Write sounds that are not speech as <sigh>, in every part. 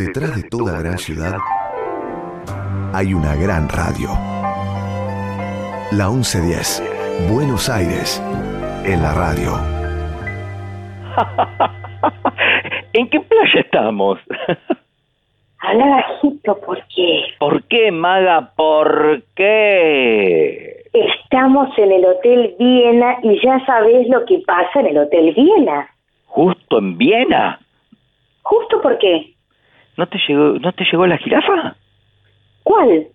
Detrás de toda gran ciudad hay una gran radio. La 1110, Buenos Aires, en la radio. <laughs> ¿En qué playa estamos? <laughs> Habla bajito, ¿por qué? ¿Por qué, maga? ¿Por qué? Estamos en el Hotel Viena y ya sabés lo que pasa en el Hotel Viena. ¿Justo en Viena? ¿Justo por qué? ¿No te llegó, no te llegó la jirafa? ¿Cuál?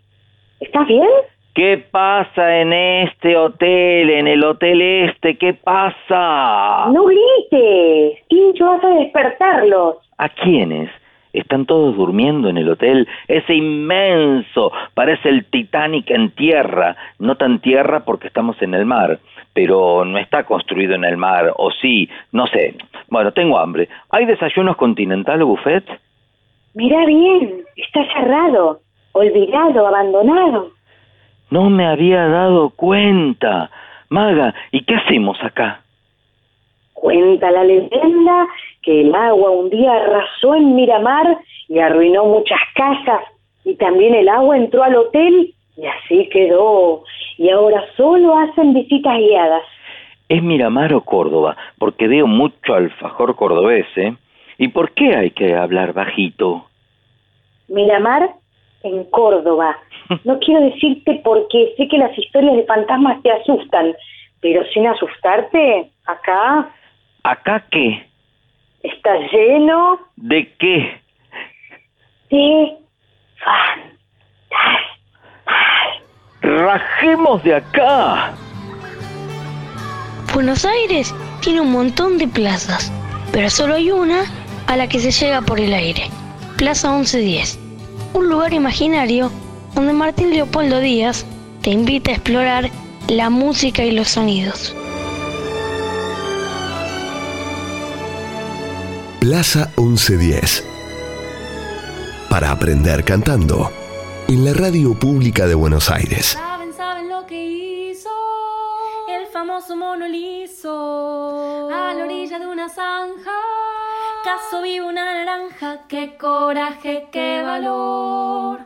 ¿Estás bien? ¿Qué pasa en este hotel, en el hotel este? ¿Qué pasa? No grites. Tincho, vas a despertarlos. ¿A quiénes? Están todos durmiendo en el hotel. Es inmenso. Parece el Titanic en tierra. No tan tierra porque estamos en el mar. Pero no está construido en el mar. O sí, no sé. Bueno, tengo hambre. ¿Hay desayunos continental o buffet? Mira bien. Está cerrado. Olvidado, abandonado. No me había dado cuenta. Maga, ¿y qué hacemos acá? Cuenta la leyenda que el agua un día arrasó en Miramar y arruinó muchas casas y también el agua entró al hotel y así quedó. Y ahora solo hacen visitas guiadas. ¿Es Miramar o Córdoba? Porque veo mucho alfajor cordobés, ¿eh? ¿Y por qué hay que hablar bajito? Miramar en Córdoba. No quiero decirte porque sé que las historias de fantasmas te asustan, pero sin asustarte, acá... ¿Acá qué? Está lleno ¿De qué? de fantasmas. ¡Rajemos de acá! Buenos Aires tiene un montón de plazas, pero solo hay una a la que se llega por el aire. Plaza 1110. Un lugar imaginario donde Martín Leopoldo Díaz te invita a explorar la música y los sonidos. Plaza 1110. Para aprender cantando. En la radio pública de Buenos Aires. Saben, saben lo que hizo el famoso mono liso a la orilla de una zanja. Caso vivo una naranja, qué coraje, qué valor.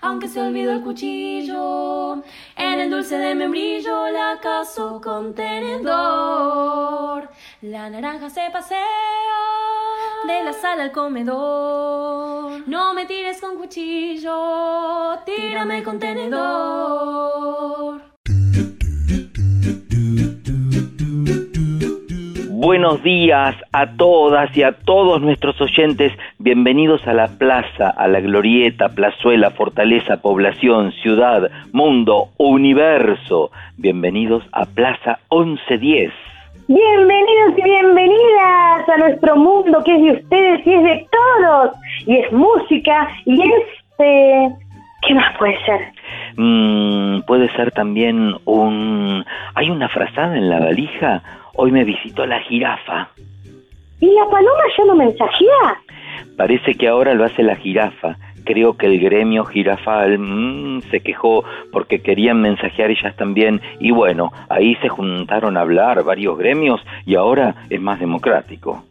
Aunque se olvidó el cuchillo, en el dulce de membrillo la caso con tenedor. La naranja se pasea de la sala al comedor. No me tires con cuchillo, tírame con tenedor. Buenos días a todas y a todos nuestros oyentes. Bienvenidos a la plaza, a la glorieta, plazuela, fortaleza, población, ciudad, mundo, universo. Bienvenidos a Plaza 1110. Bienvenidos y bienvenidas a nuestro mundo que es de ustedes y es de todos. Y es música y este... ¿Qué más puede ser? Mm, puede ser también un... ¿Hay una frazada en la valija? Hoy me visitó la jirafa. ¿Y la paloma ya no mensajea? Parece que ahora lo hace la jirafa. Creo que el gremio jirafal mm, se quejó porque querían mensajear ellas también y bueno, ahí se juntaron a hablar varios gremios y ahora es más democrático.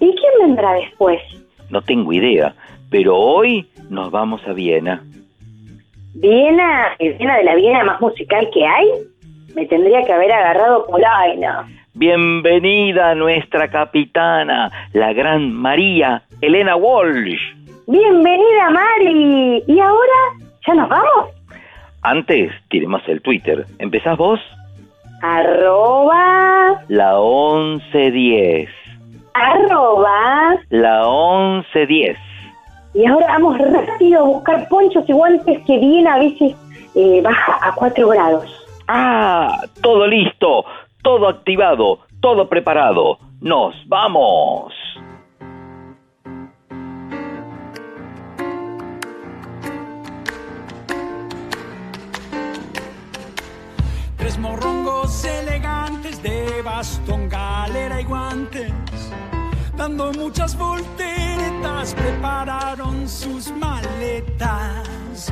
¿Y quién vendrá después? No tengo idea, pero hoy nos vamos a Viena. ¿Viena? ¿Es Viena de la Viena más musical que hay? Me tendría que haber agarrado Polaina. Bienvenida nuestra capitana, la gran María Elena Walsh. Bienvenida, Mari. ¿Y ahora? ¿Ya nos vamos? Antes, tiremos el Twitter. ¿Empezás vos? Arroba, La 1110. arroba. La 1110. Y ahora vamos rápido a buscar ponchos y guantes que Viena a veces eh, baja a 4 grados. Ah, todo listo, todo activado, todo preparado. Nos vamos. Tres morrongos elegantes de bastón, galera y guantes, dando muchas volteretas, prepararon sus maletas.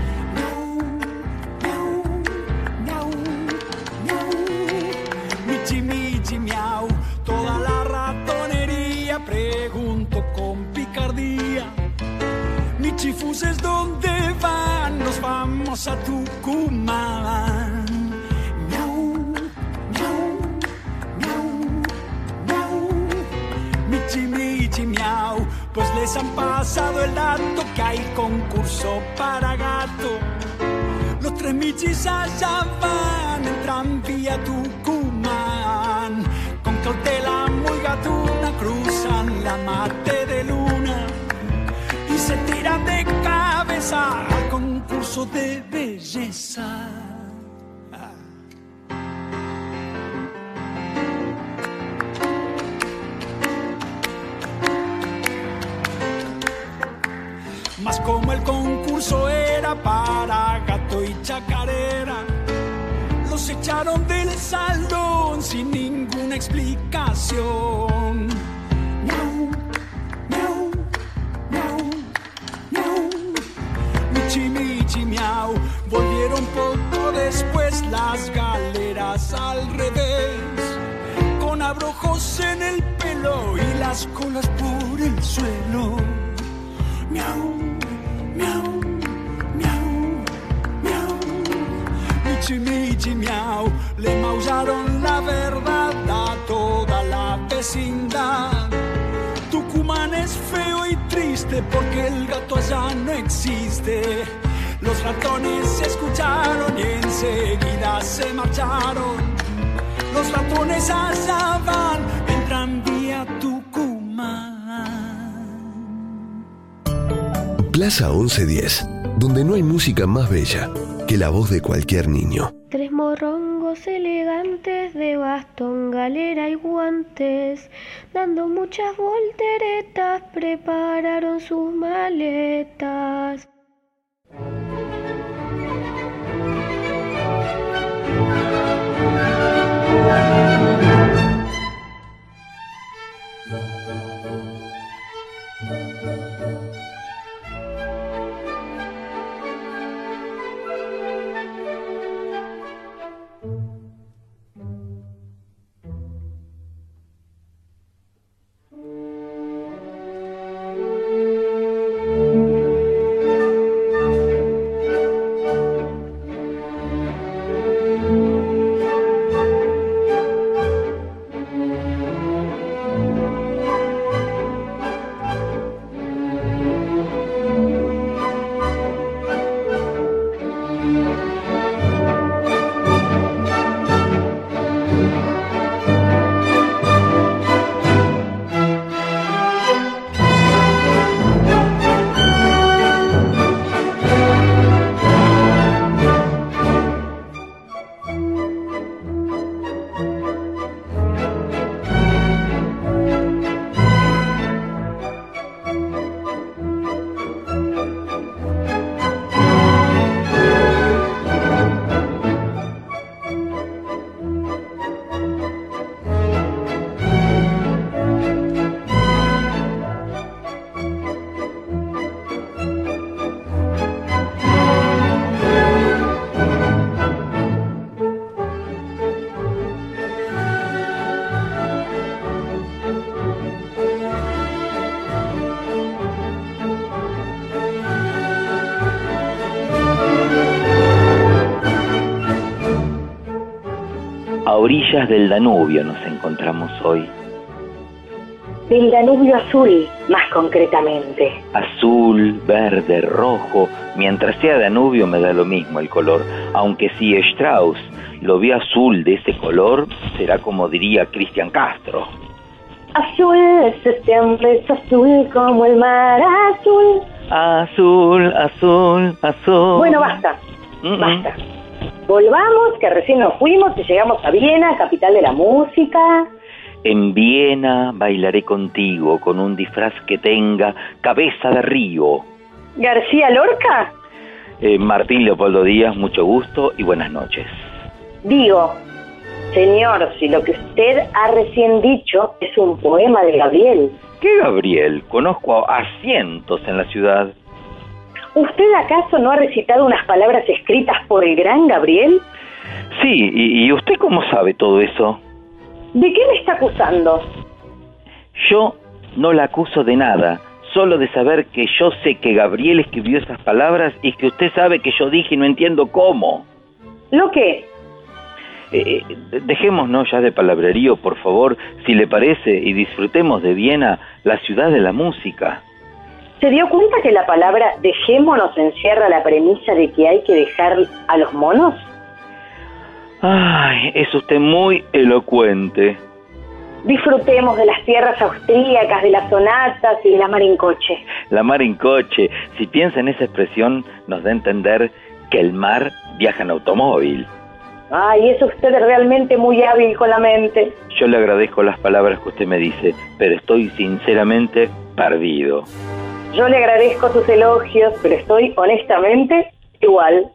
Miau, toda la ratonería pregunto con picardía. Michifus es donde van, nos vamos a Tucumán. Miau, miau, miau, miau. Michi, michi, miau. Pues les han pasado el dato que hay concurso para gato. Los tres michis allá van en tranvía Tucumán. Cautela muy gatuna cruzan la mate de luna y se tiran de cabeza al concurso de belleza. Mas como el concurso era para gato y chacarera, los echaron del salón sin ninguna explicación. Miau, miau, miau, miau. Michi, michi, miau. Volvieron poco después las galeras al revés, con abrojos en el pelo y las colas por el suelo. Miau, miau, Michi, michi, miau. Le maullaron la verdad a toda la vecindad. Tucumán es feo y triste porque el gato allá no existe. Los ratones se escucharon y enseguida se marcharon. Los ratones allá van en tranvía Tucumán. Plaza 1110, donde no hay música más bella que la voz de cualquier niño. Tres morrongos elegantes de bastón, galera y guantes, dando muchas volteretas, prepararon sus maletas. Orillas del Danubio nos encontramos hoy. Del Danubio azul, más concretamente. Azul, verde, rojo, mientras sea Danubio me da lo mismo el color, aunque si Strauss lo vio azul de ese color, será como diría Cristian Castro. Azul es septiembre, es azul como el mar azul. Azul, azul, azul. Bueno, basta, Mm, mm. basta. Volvamos, que recién nos fuimos y llegamos a Viena, capital de la música. En Viena bailaré contigo con un disfraz que tenga cabeza de río. García Lorca, Eh, Martín Leopoldo Díaz, mucho gusto y buenas noches. digo, señor, si lo que usted ha recién dicho es un poema de Gabriel, ¿Qué Gabriel? Conozco a cientos en la ciudad. ¿Usted acaso no ha recitado unas palabras escritas por el gran Gabriel? Sí, y, y usted cómo sabe todo eso? ¿De qué me está acusando? Yo no la acuso de nada, solo de saber que yo sé que Gabriel escribió esas palabras y que usted sabe que yo dije y no entiendo cómo. ¿Lo qué? Eh, eh, dejémonos ya de palabrerío, por favor, si le parece, y disfrutemos de Viena, la ciudad de la música. ¿Se dio cuenta que la palabra dejémonos encierra la premisa de que hay que dejar a los monos? Ay, es usted muy elocuente. Disfrutemos de las tierras austríacas, de las sonatas y de la mar en coche. La mar en coche, si piensa en esa expresión, nos da a entender que el mar viaja en automóvil. Ay, es usted realmente muy hábil con la mente. Yo le agradezco las palabras que usted me dice, pero estoy sinceramente perdido. Yo le agradezco sus elogios, pero estoy honestamente igual.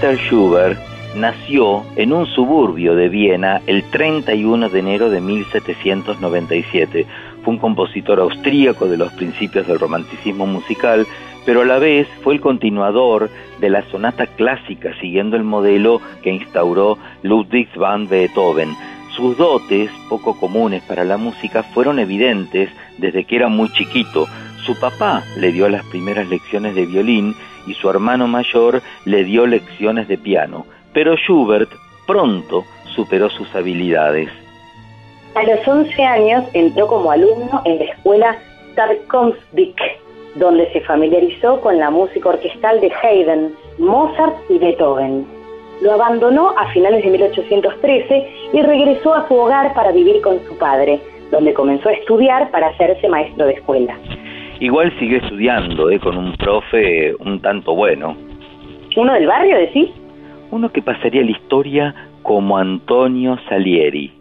Peter Schubert nació en un suburbio de Viena el 31 de enero de 1797. Fue un compositor austríaco de los principios del romanticismo musical, pero a la vez fue el continuador de la sonata clásica siguiendo el modelo que instauró Ludwig van Beethoven. Sus dotes, poco comunes para la música, fueron evidentes desde que era muy chiquito. Su papá le dio las primeras lecciones de violín y su hermano mayor le dio lecciones de piano, pero Schubert pronto superó sus habilidades. A los 11 años entró como alumno en la escuela Tarkovsky, donde se familiarizó con la música orquestal de Haydn, Mozart y Beethoven. Lo abandonó a finales de 1813 y regresó a su hogar para vivir con su padre, donde comenzó a estudiar para hacerse maestro de escuela. Igual siguió estudiando, eh, con un profe un tanto bueno. ¿Uno del barrio, decís? Uno que pasaría la historia como Antonio Salieri.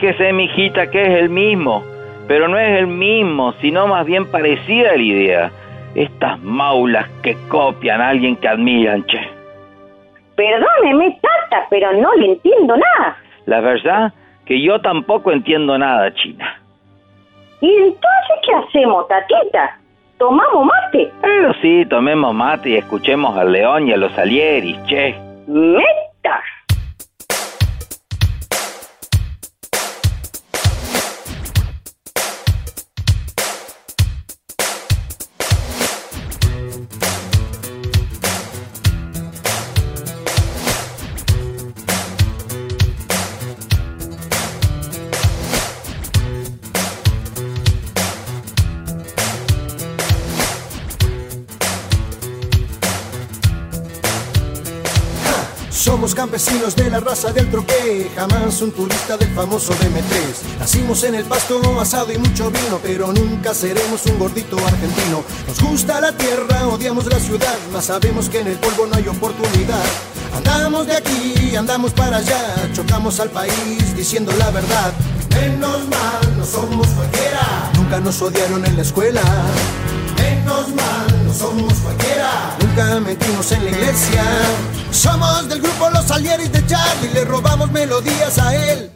Fíjese, mijita, que es el mismo, pero no es el mismo, sino más bien parecida a la idea. Estas maulas que copian a alguien que admiran, che. Perdóneme, tata, pero no le entiendo nada. La verdad que yo tampoco entiendo nada, China. ¿Y entonces qué hacemos, tatita? ¿Tomamos mate? Pero sí, tomemos mate y escuchemos al león y a los alieris, che. ¡Meta! Del troque, jamás un turista del famoso DM3. Nacimos en el pasto, asado y mucho vino, pero nunca seremos un gordito argentino. Nos gusta la tierra, odiamos la ciudad, mas sabemos que en el polvo no hay oportunidad. Andamos de aquí, andamos para allá, chocamos al país diciendo la verdad. Menos mal, no somos cualquiera. Nunca nos odiaron en la escuela. Menos mal, no somos cualquiera. Nunca metimos en la iglesia. Somos del grupo Los Alieris de Charlie, le robamos melodías a él.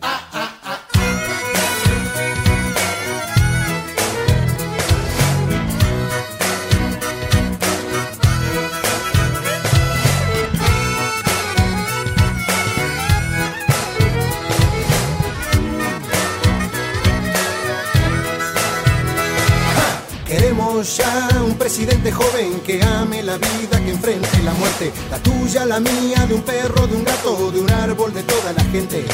Un presidente joven que ame la vida, que enfrente la muerte. La tuya, la mía, de un perro, de un gato, de un árbol, de toda la gente.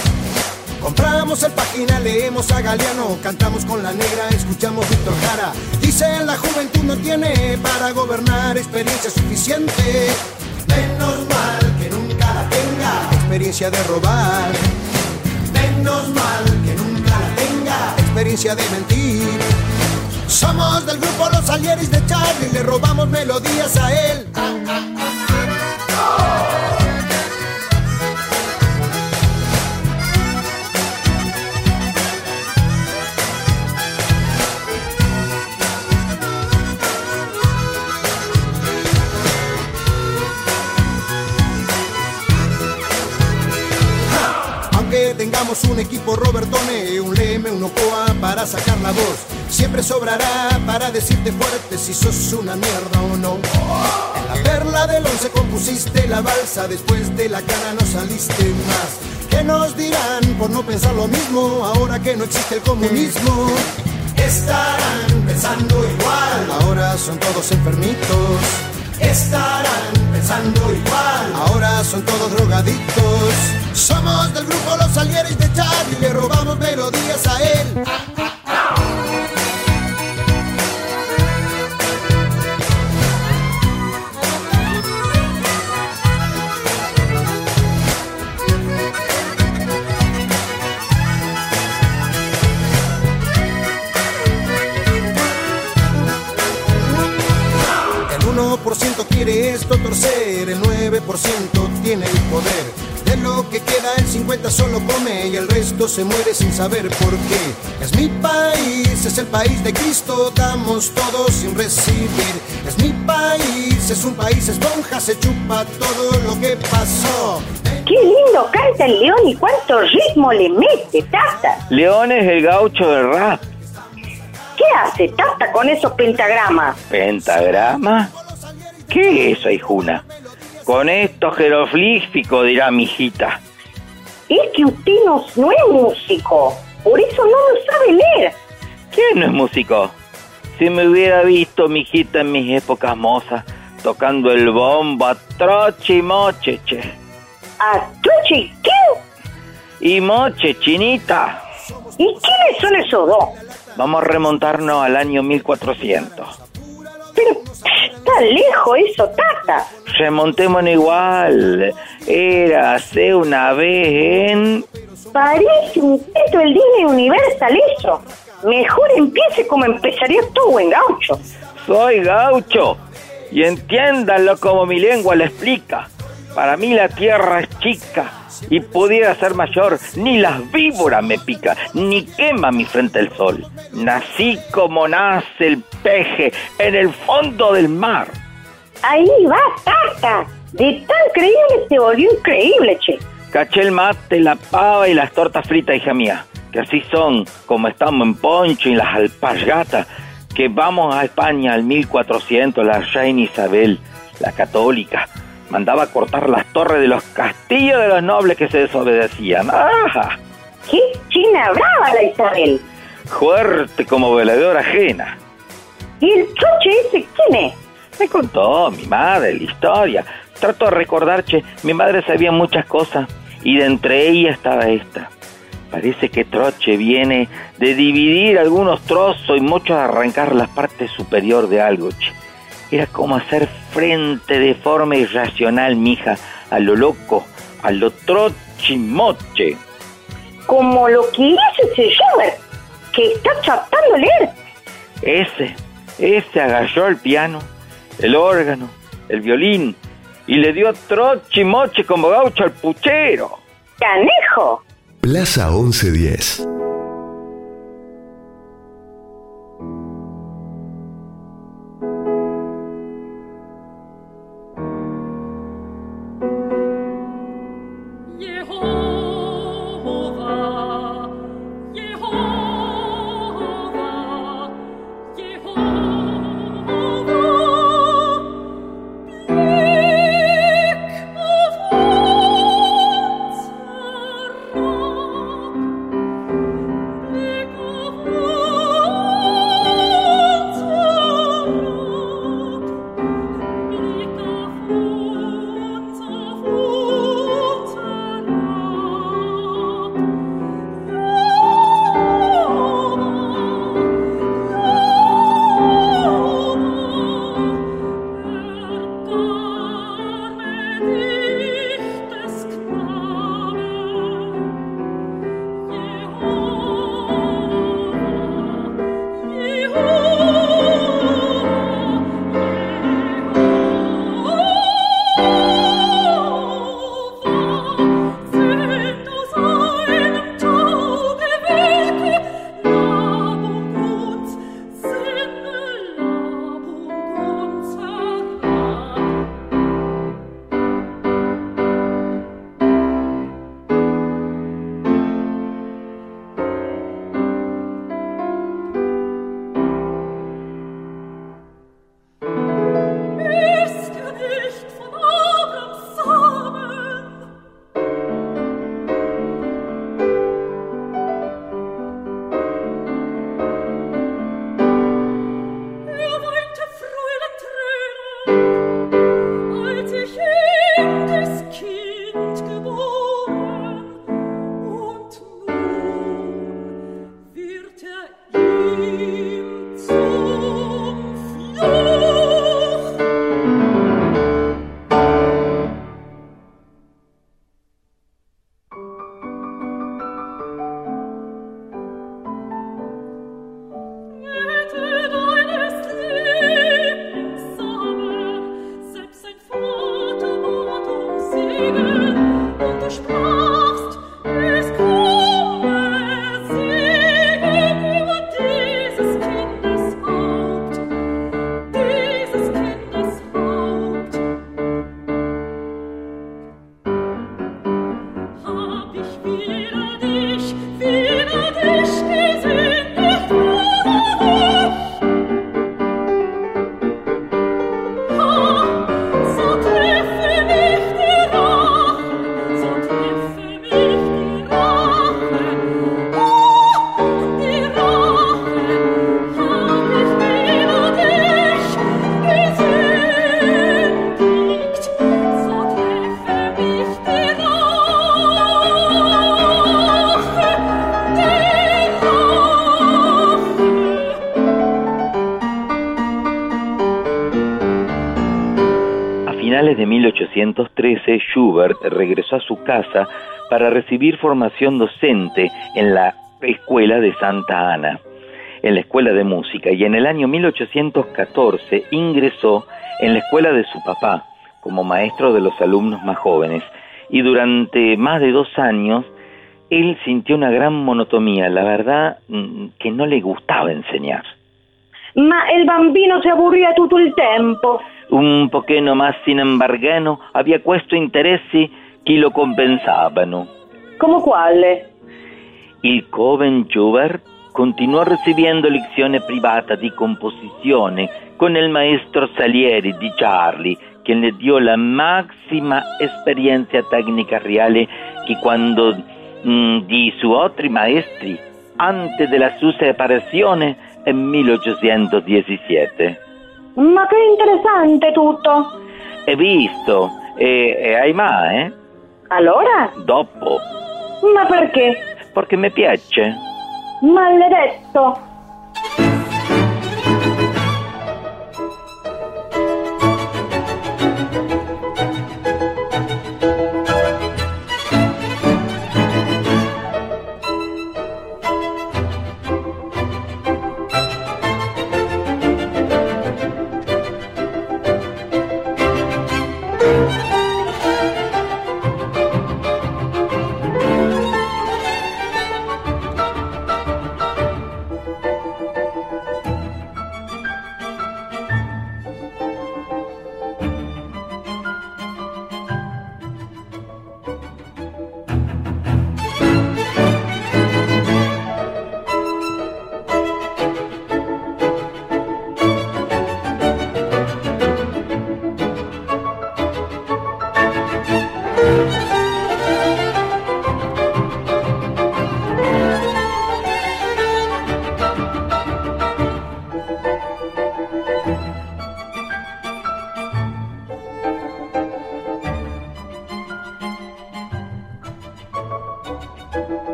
Compramos el página, leemos a Galeano, cantamos con la negra, escuchamos Víctor Jara. Dicen la juventud no tiene para gobernar experiencia suficiente. Menos mal que nunca la tenga, experiencia de robar. Menos mal que nunca la tenga, experiencia de mentir. Somos del grupo Los Alieris de Charlie, le robamos melodías a él. Un equipo Robertone, un Leme, un Ocoa para sacar la voz, siempre sobrará para decirte fuerte si sos una mierda o no. En la perla del once compusiste la balsa, después de la cara no saliste más. ¿Qué nos dirán por no pensar lo mismo ahora que no existe el comunismo? Estarán pensando igual, ahora son todos enfermitos. Estarán pensando igual, ahora son todos drogadictos. Somos del grupo Los Alieris de Charlie, le robamos melodías a él. 1% quiere esto torcer, el 9% tiene el poder. De lo que queda el 50 solo come y el resto se muere sin saber por qué. Es mi país, es el país de Cristo, damos todo sin recibir. Es mi país, es un país esponja, se chupa todo lo que pasó. ¡Qué lindo canta el león y cuánto ritmo le mete, tata! León es el gaucho del rap. ¿Qué hace tata con esos pentagramas? ¿Pentagrama? ¿Qué es eso, hijuna? Con esto jeroglífico, dirá mi hijita. Es que usted no, no es músico, por eso no lo sabe leer. ¿Quién no es músico? Si me hubiera visto mi hijita en mis épocas mozas, tocando el bombo a troche y moche, che. ¿A Tuchi qué? Y moche, chinita. ¿Y quiénes son esos dos? Vamos a remontarnos al año 1400. Pero está lejos eso, tata. Remontémonos igual. Era hace una vez en... Parece un teto el Disney Universal eso. Mejor empiece como empezaría tú, buen gaucho. Soy gaucho. Y entiéndanlo como mi lengua lo explica. Para mí la tierra es chica y pudiera ser mayor. Ni las víboras me pica, ni quema mi frente el sol. Nací como nace el peje en el fondo del mar. Ahí va, Tata. De tan creíble se volvió increíble, che. Caché el mate, la pava y las tortas fritas, hija mía. Que así son, como estamos en Poncho y las alpargatas. Que vamos a España al 1400, la reina Isabel, la católica, mandaba cortar las torres de los castillos de los nobles que se desobedecían. ¡Ah! ¿Qué china brava la Isabel? Fuerte como veladora ajena. ¿Y el choche ese quién es? Me contó mi madre la historia. Trato de recordar, che, mi madre sabía muchas cosas y de entre ellas estaba esta. Parece que Troche viene de dividir algunos trozos y muchos de arrancar la parte superior de algo, che. Era como hacer frente de forma irracional, mija, a lo loco, a lo trochimoche. Como lo que hizo ese Schubert, que está tratando de leer. Ese, ese agarró el piano, el órgano, el violín y le dio trochimoche como gaucho al puchero. ¡Canejo! Plaza 1110. Regresó a su casa para recibir formación docente en la Escuela de Santa Ana, en la Escuela de Música, y en el año 1814 ingresó en la escuela de su papá, como maestro de los alumnos más jóvenes y durante más de dos años él sintió una gran monotomía, la verdad mm, que no le gustaba enseñar. Ma il bambino si aburría tutto il tempo. Un pochino más, sin embargo, había questo interessi che lo compensavano. Come quale? Il joven Schubert continuó recibiendo lecciones privadas de composición con el maestro Salieri di Charlie, quien le dio la máxima experiencia técnica real que cuando mm, di su otri maestri antes de la su separazione en 1817. Ma che interessante tutto! He visto, e, e hai mai, eh? Allora? Dopo, Ma perché? perché mi piace. Maledetto!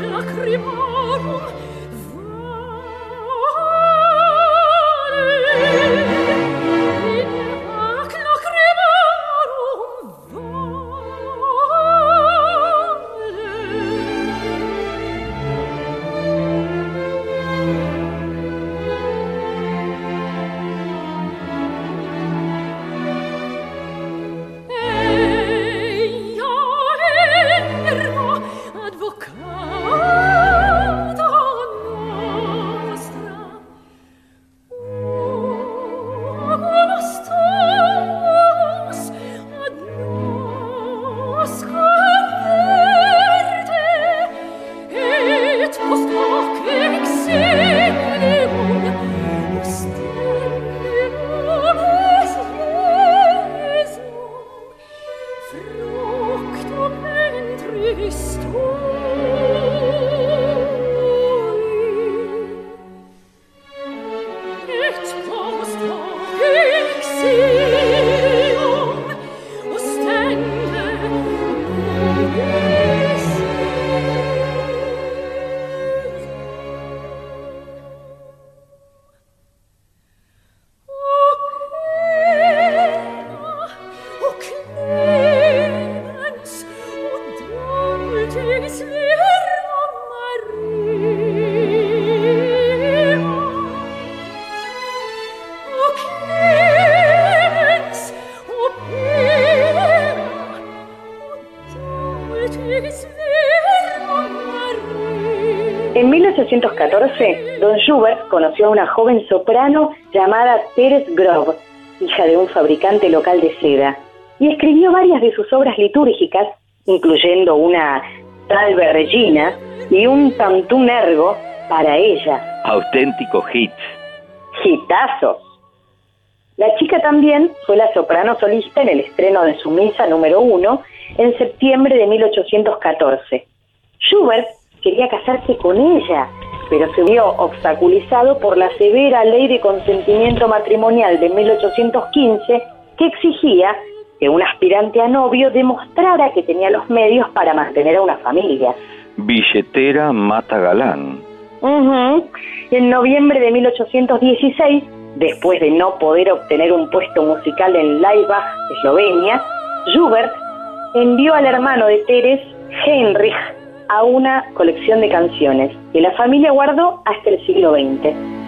lacrimarum Schubert conoció a una joven soprano llamada Teres Grove, hija de un fabricante local de seda, y escribió varias de sus obras litúrgicas, incluyendo una Salve Regina y un Tantum Ergo para ella. Auténtico hits. Hitazos. La chica también fue la soprano solista en el estreno de su misa número uno en septiembre de 1814. Schubert quería casarse con ella, pero se vio obstaculizado por la severa ley de consentimiento matrimonial de 1815 que exigía que un aspirante a novio demostrara que tenía los medios para mantener a una familia. Billetera mata galán. En noviembre de 1816, después de no poder obtener un puesto musical en Laibach, Eslovenia, Schubert envió al hermano de Teres, Heinrich, a una colección de canciones que la familia guardó hasta el siglo XX.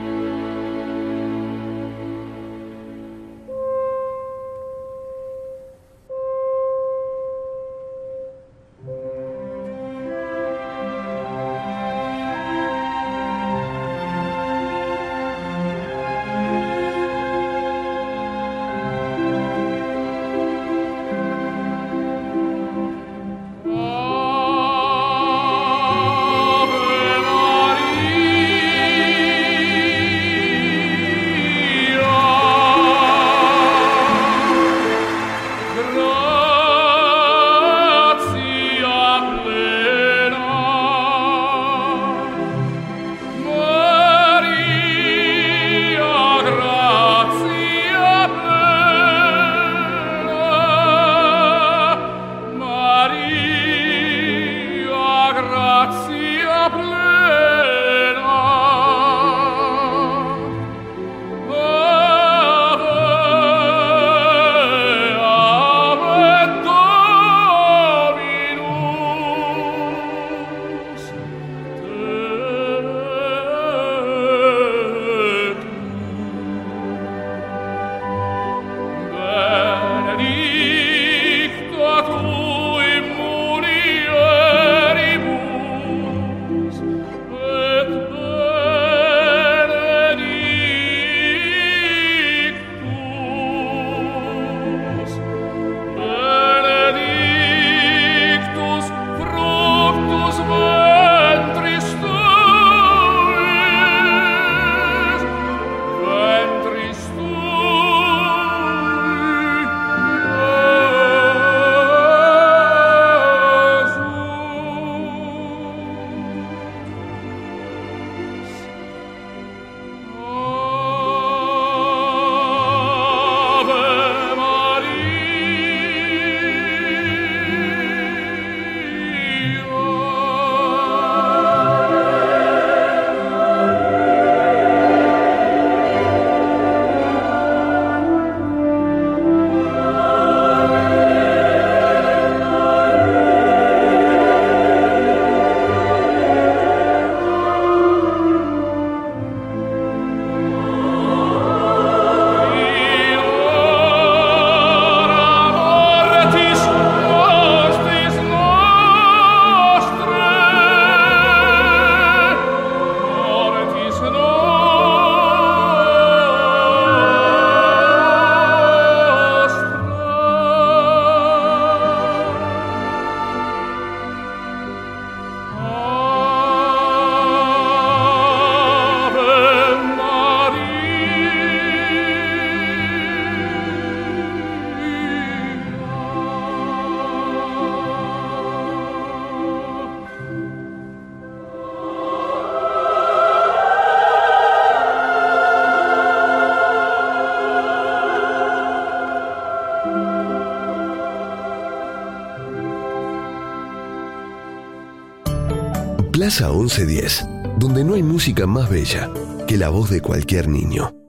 Plaza 1110, donde no hay música más bella que la voz de cualquier niño.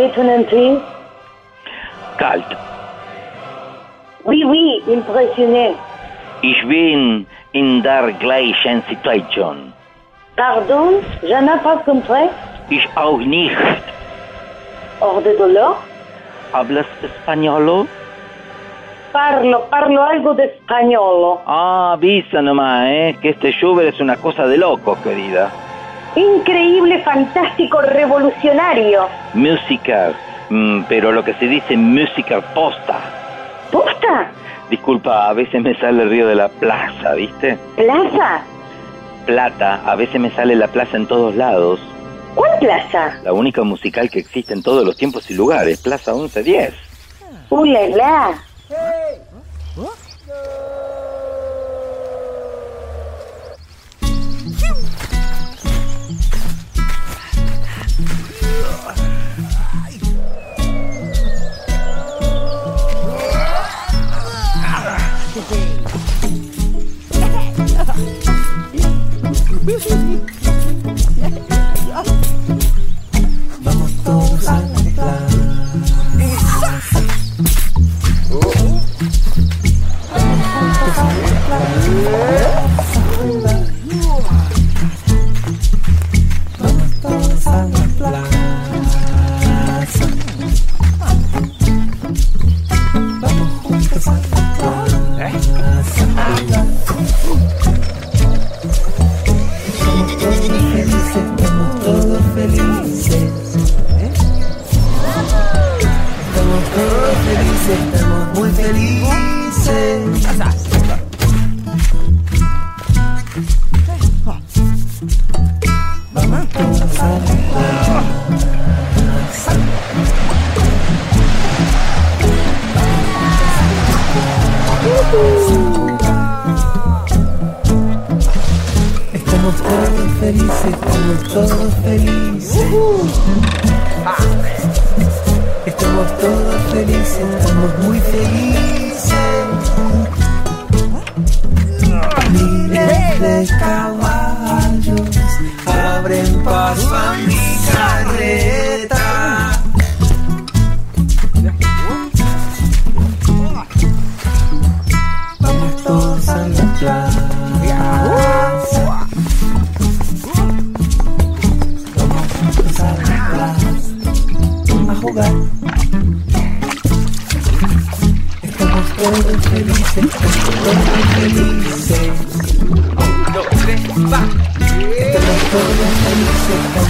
Fait ton entrée Kalt. Oui, oui, impressionné. Ich bin in der gleichen Situation. Pardon, je n'ai pas compris. Ich auch nicht. Hors de dolor. ¿Hablas español? Parlo, parlo algo de español. Ah, avisa nomás, ¿eh? Que este Schubert es una cosa de locos, querida. Increíble, fantástico, revolucionario. Música, mm, pero lo que se dice música posta. ¿Posta? Disculpa, a veces me sale el río de la plaza, ¿viste? ¿Plaza? Plata, a veces me sale la plaza en todos lados. ¿Cuál plaza? La única musical que existe en todos los tiempos y lugares, Plaza 1110. ¡Uh, la, la! Vamos todos a la plaza. Vamos todos a la plaza. Vamos juntos a la plaza. Todos felices, estamos todos felices. Estamos todos felices, estamos muy felices. Estamos todos felices, estamos todos felices. Estamos todos felices, estamos muy felices. Miles de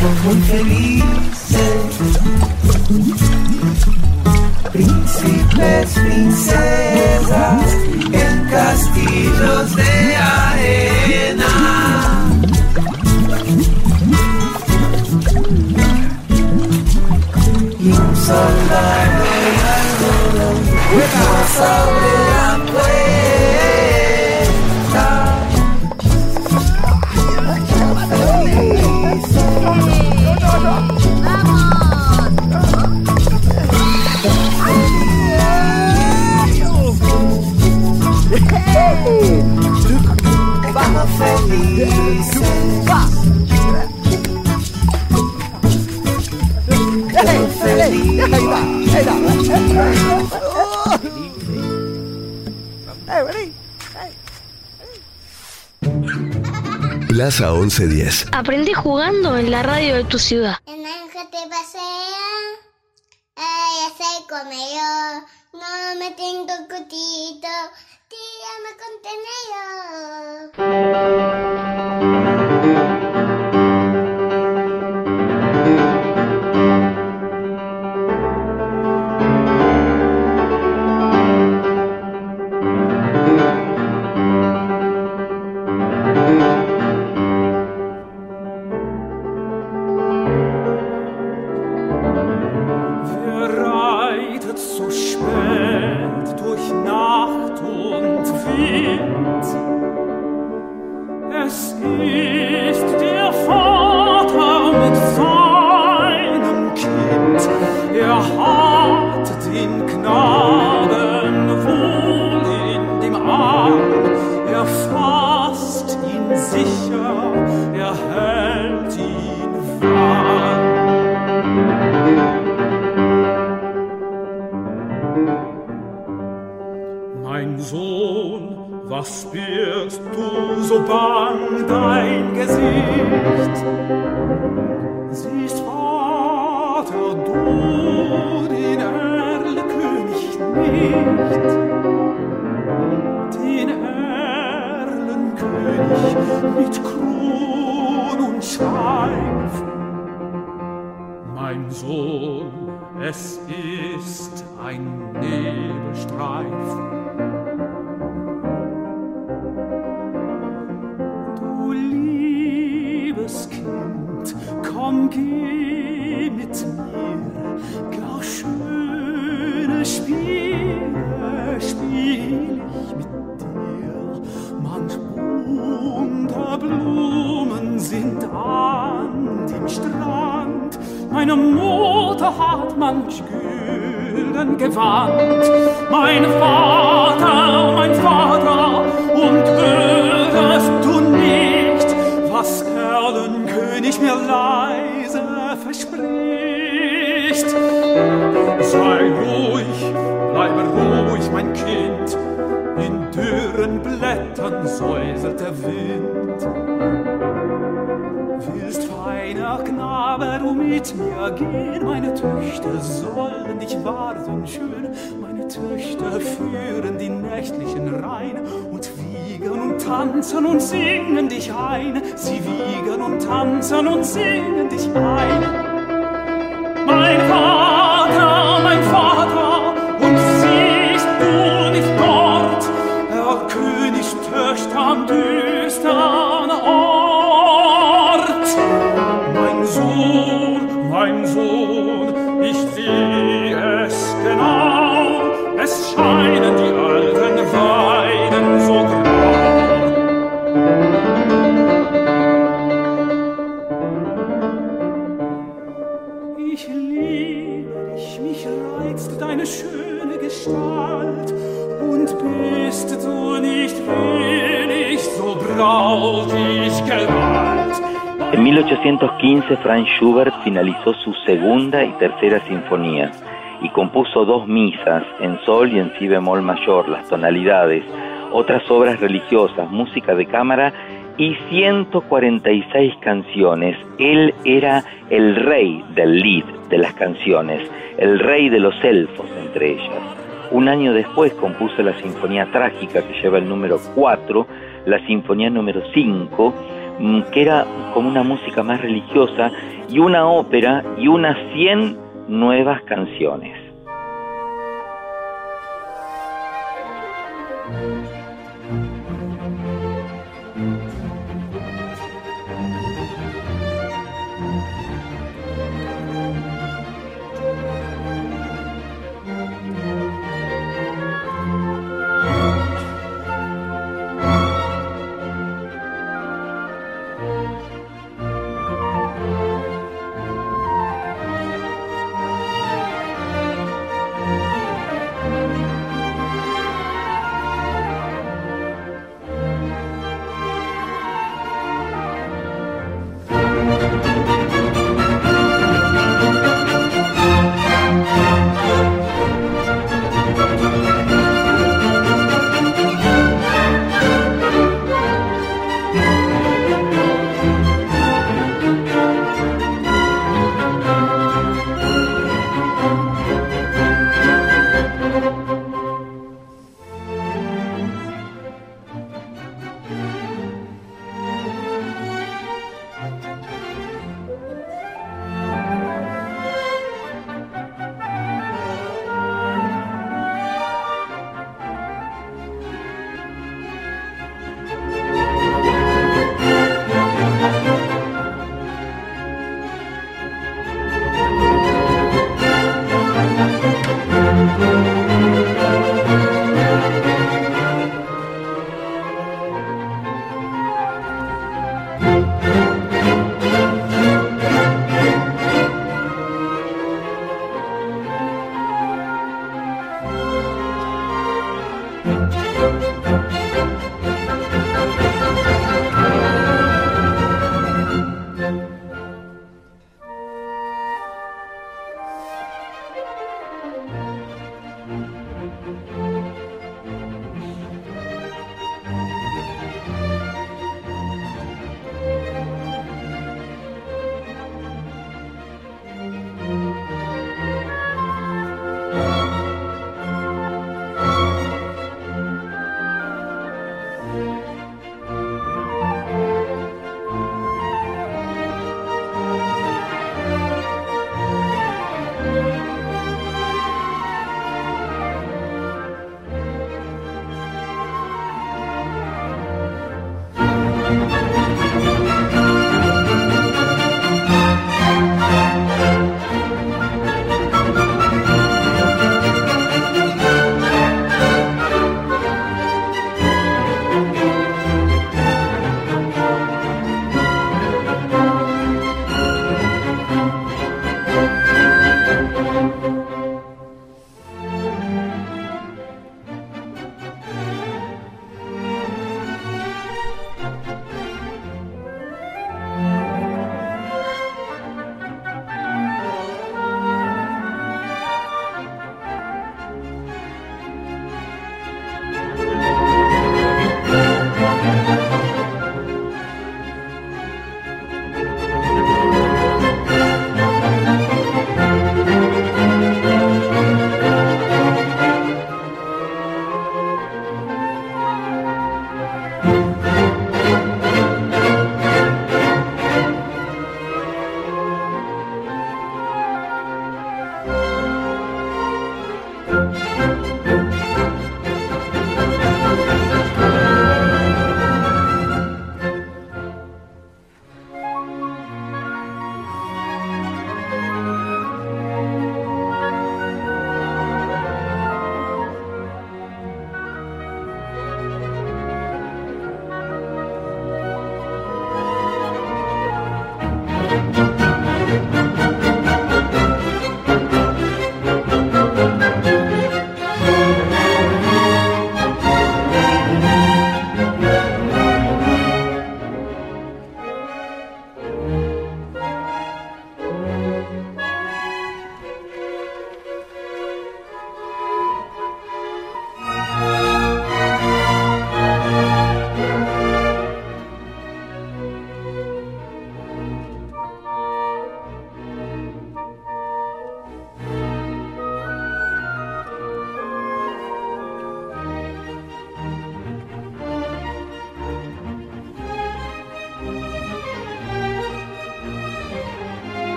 estamos muy felices. Príncipes, princesas, Plaza 1110. Aprendí jugando en la radio de tu ciudad. El ángel te pasea, ay, se come yo, no me tengo cutito, tírame contenedor. Wer tanzen und singen dich ein. Franz Schubert finalizó su segunda y tercera sinfonía y compuso dos misas en sol y en si bemol mayor, las tonalidades, otras obras religiosas, música de cámara y 146 canciones. Él era el rey del lead de las canciones, el rey de los elfos entre ellas. Un año después compuso la Sinfonía Trágica que lleva el número 4, la Sinfonía número 5, mm, que era como una música más religiosa, y una ópera y unas 100 nuevas canciones.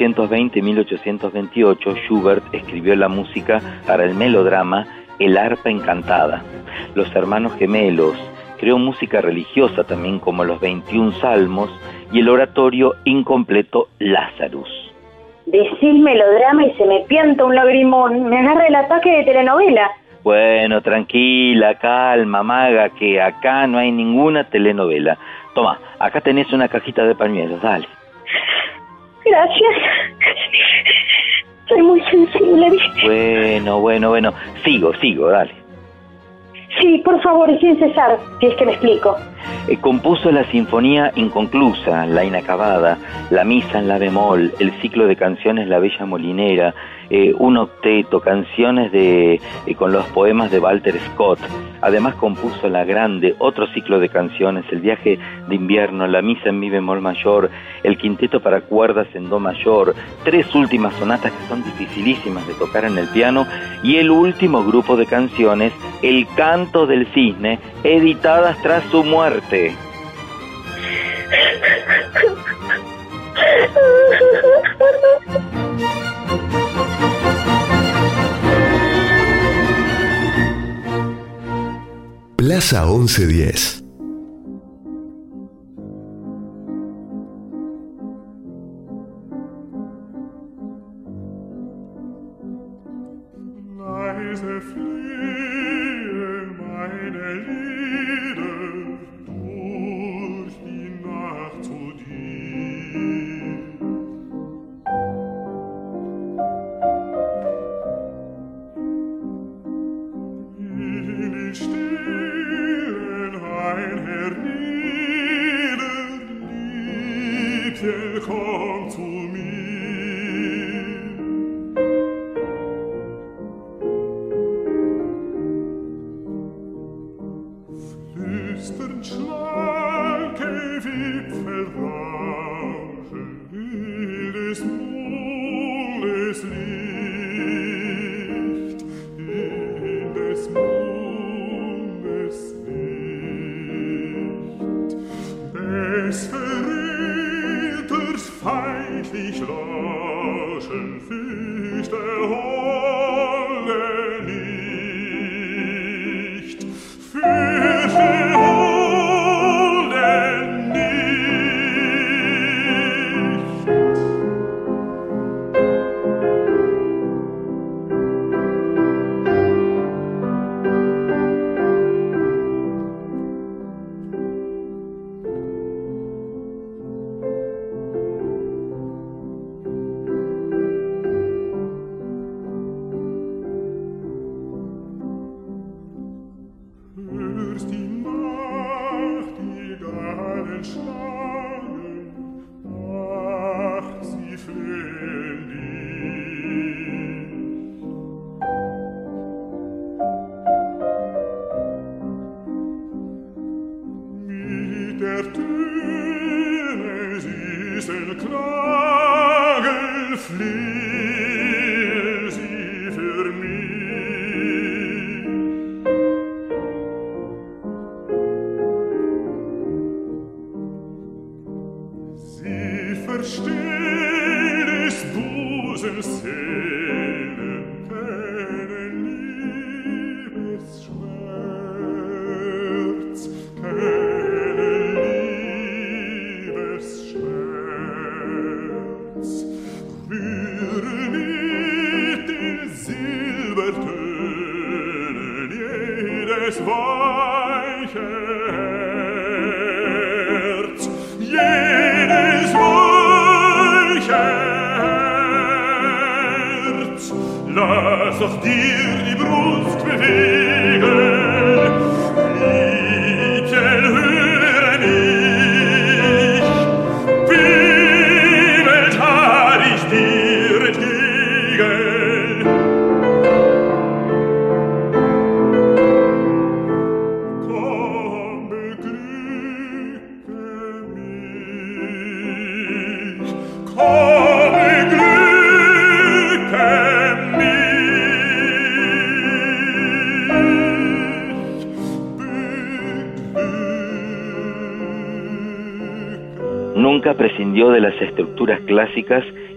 1820 y 1828, Schubert escribió la música para el melodrama El arpa encantada. Los hermanos gemelos, creó música religiosa también como los 21 salmos y el oratorio incompleto Lazarus. Decís melodrama y se me pianta un lagrimón. Me agarra el ataque de telenovela. Bueno, tranquila, calma, maga, que acá no hay ninguna telenovela. Toma, acá tenés una cajita de pañuelos, dale. Gracias. Soy muy sensible, ¿viste? Bueno, bueno, bueno. Sigo, sigo, dale. Sí, por favor, y sin cesar, si es que me explico. Eh, compuso la sinfonía inconclusa, la inacabada, la misa en la bemol, el ciclo de canciones La Bella Molinera, eh, un octeto, canciones de, eh, con los poemas de Walter Scott. Además compuso La Grande, otro ciclo de canciones, El viaje de invierno, La misa en mi bemol mayor, el quinteto para cuerdas en do mayor, tres últimas sonatas que son dificilísimas de tocar en el piano y el último grupo de canciones, El canto del cisne, editadas tras su muerte. Plaza 1110.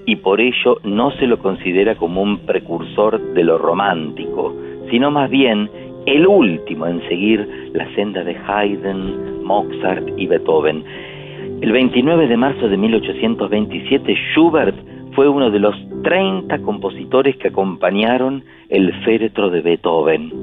Y por ello no se lo considera como un precursor de lo romántico, sino más bien el último en seguir la senda de Haydn, Mozart y Beethoven. El 29 de marzo de 1827, Schubert fue uno de los 30 compositores que acompañaron el féretro de Beethoven.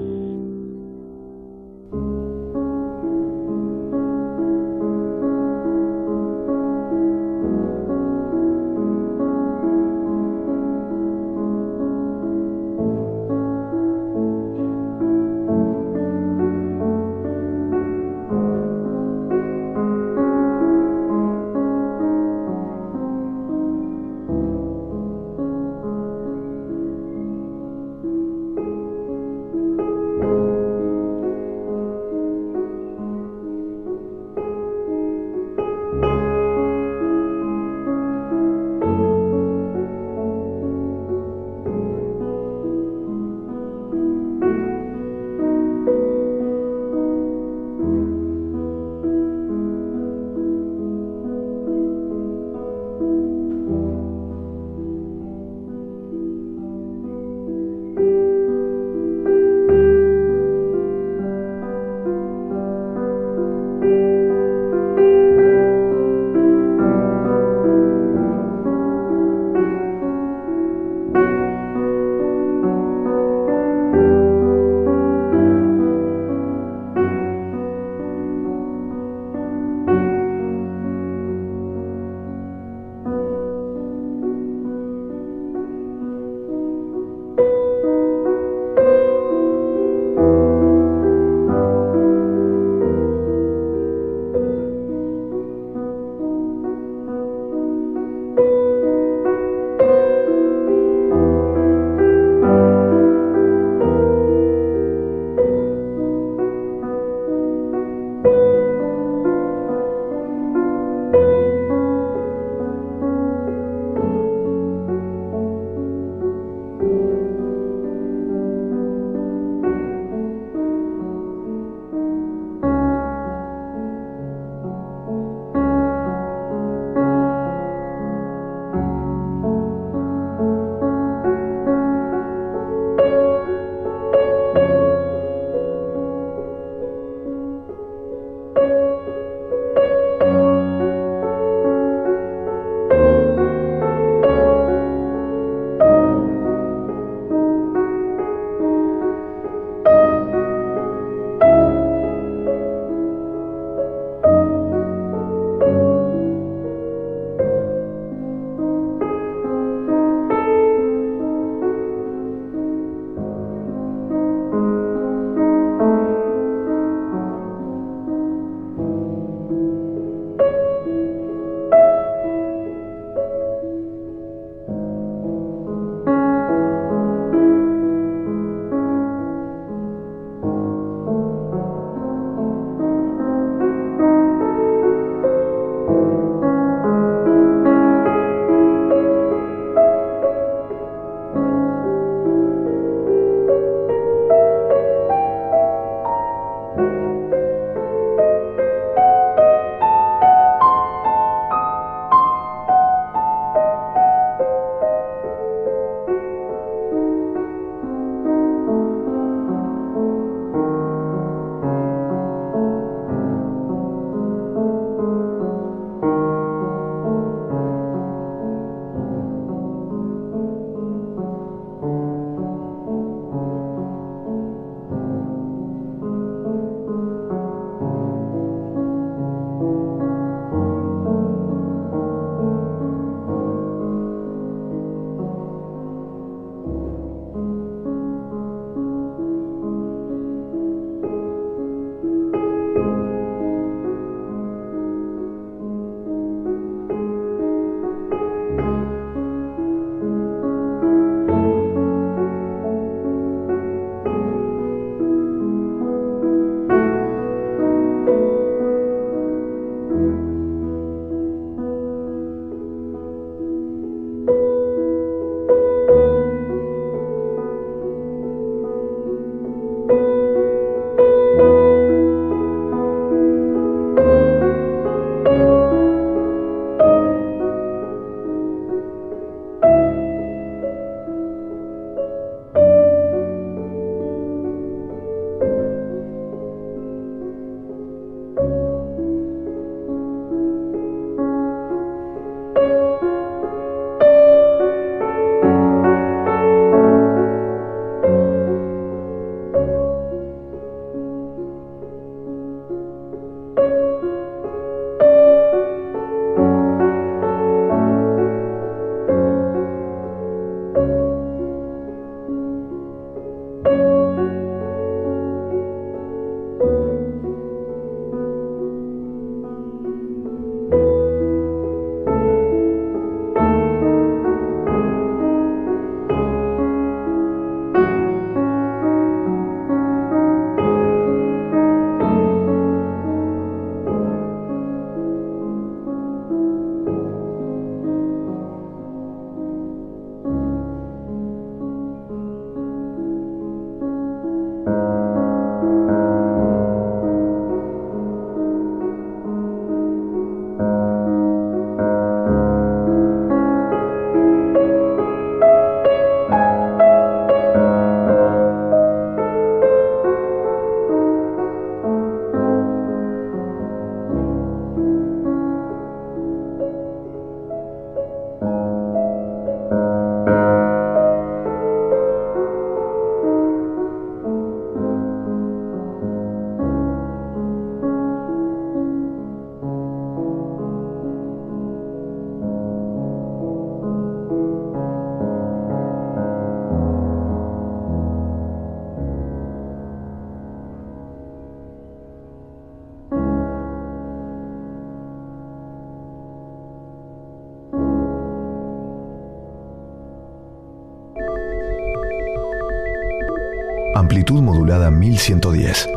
Amplitud modulada 1110.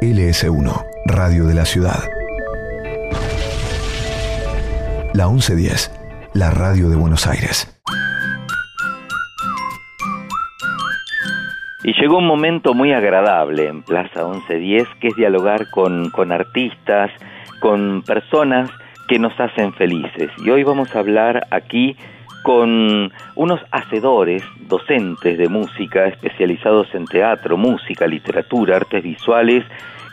LS1, Radio de la Ciudad. La 1110, la radio de Buenos Aires. Y llegó un momento muy agradable en Plaza 1110, que es dialogar con, con artistas, con personas que nos hacen felices. Y hoy vamos a hablar aquí con unos hacedores, docentes de música, especializados en teatro, música, literatura, artes visuales,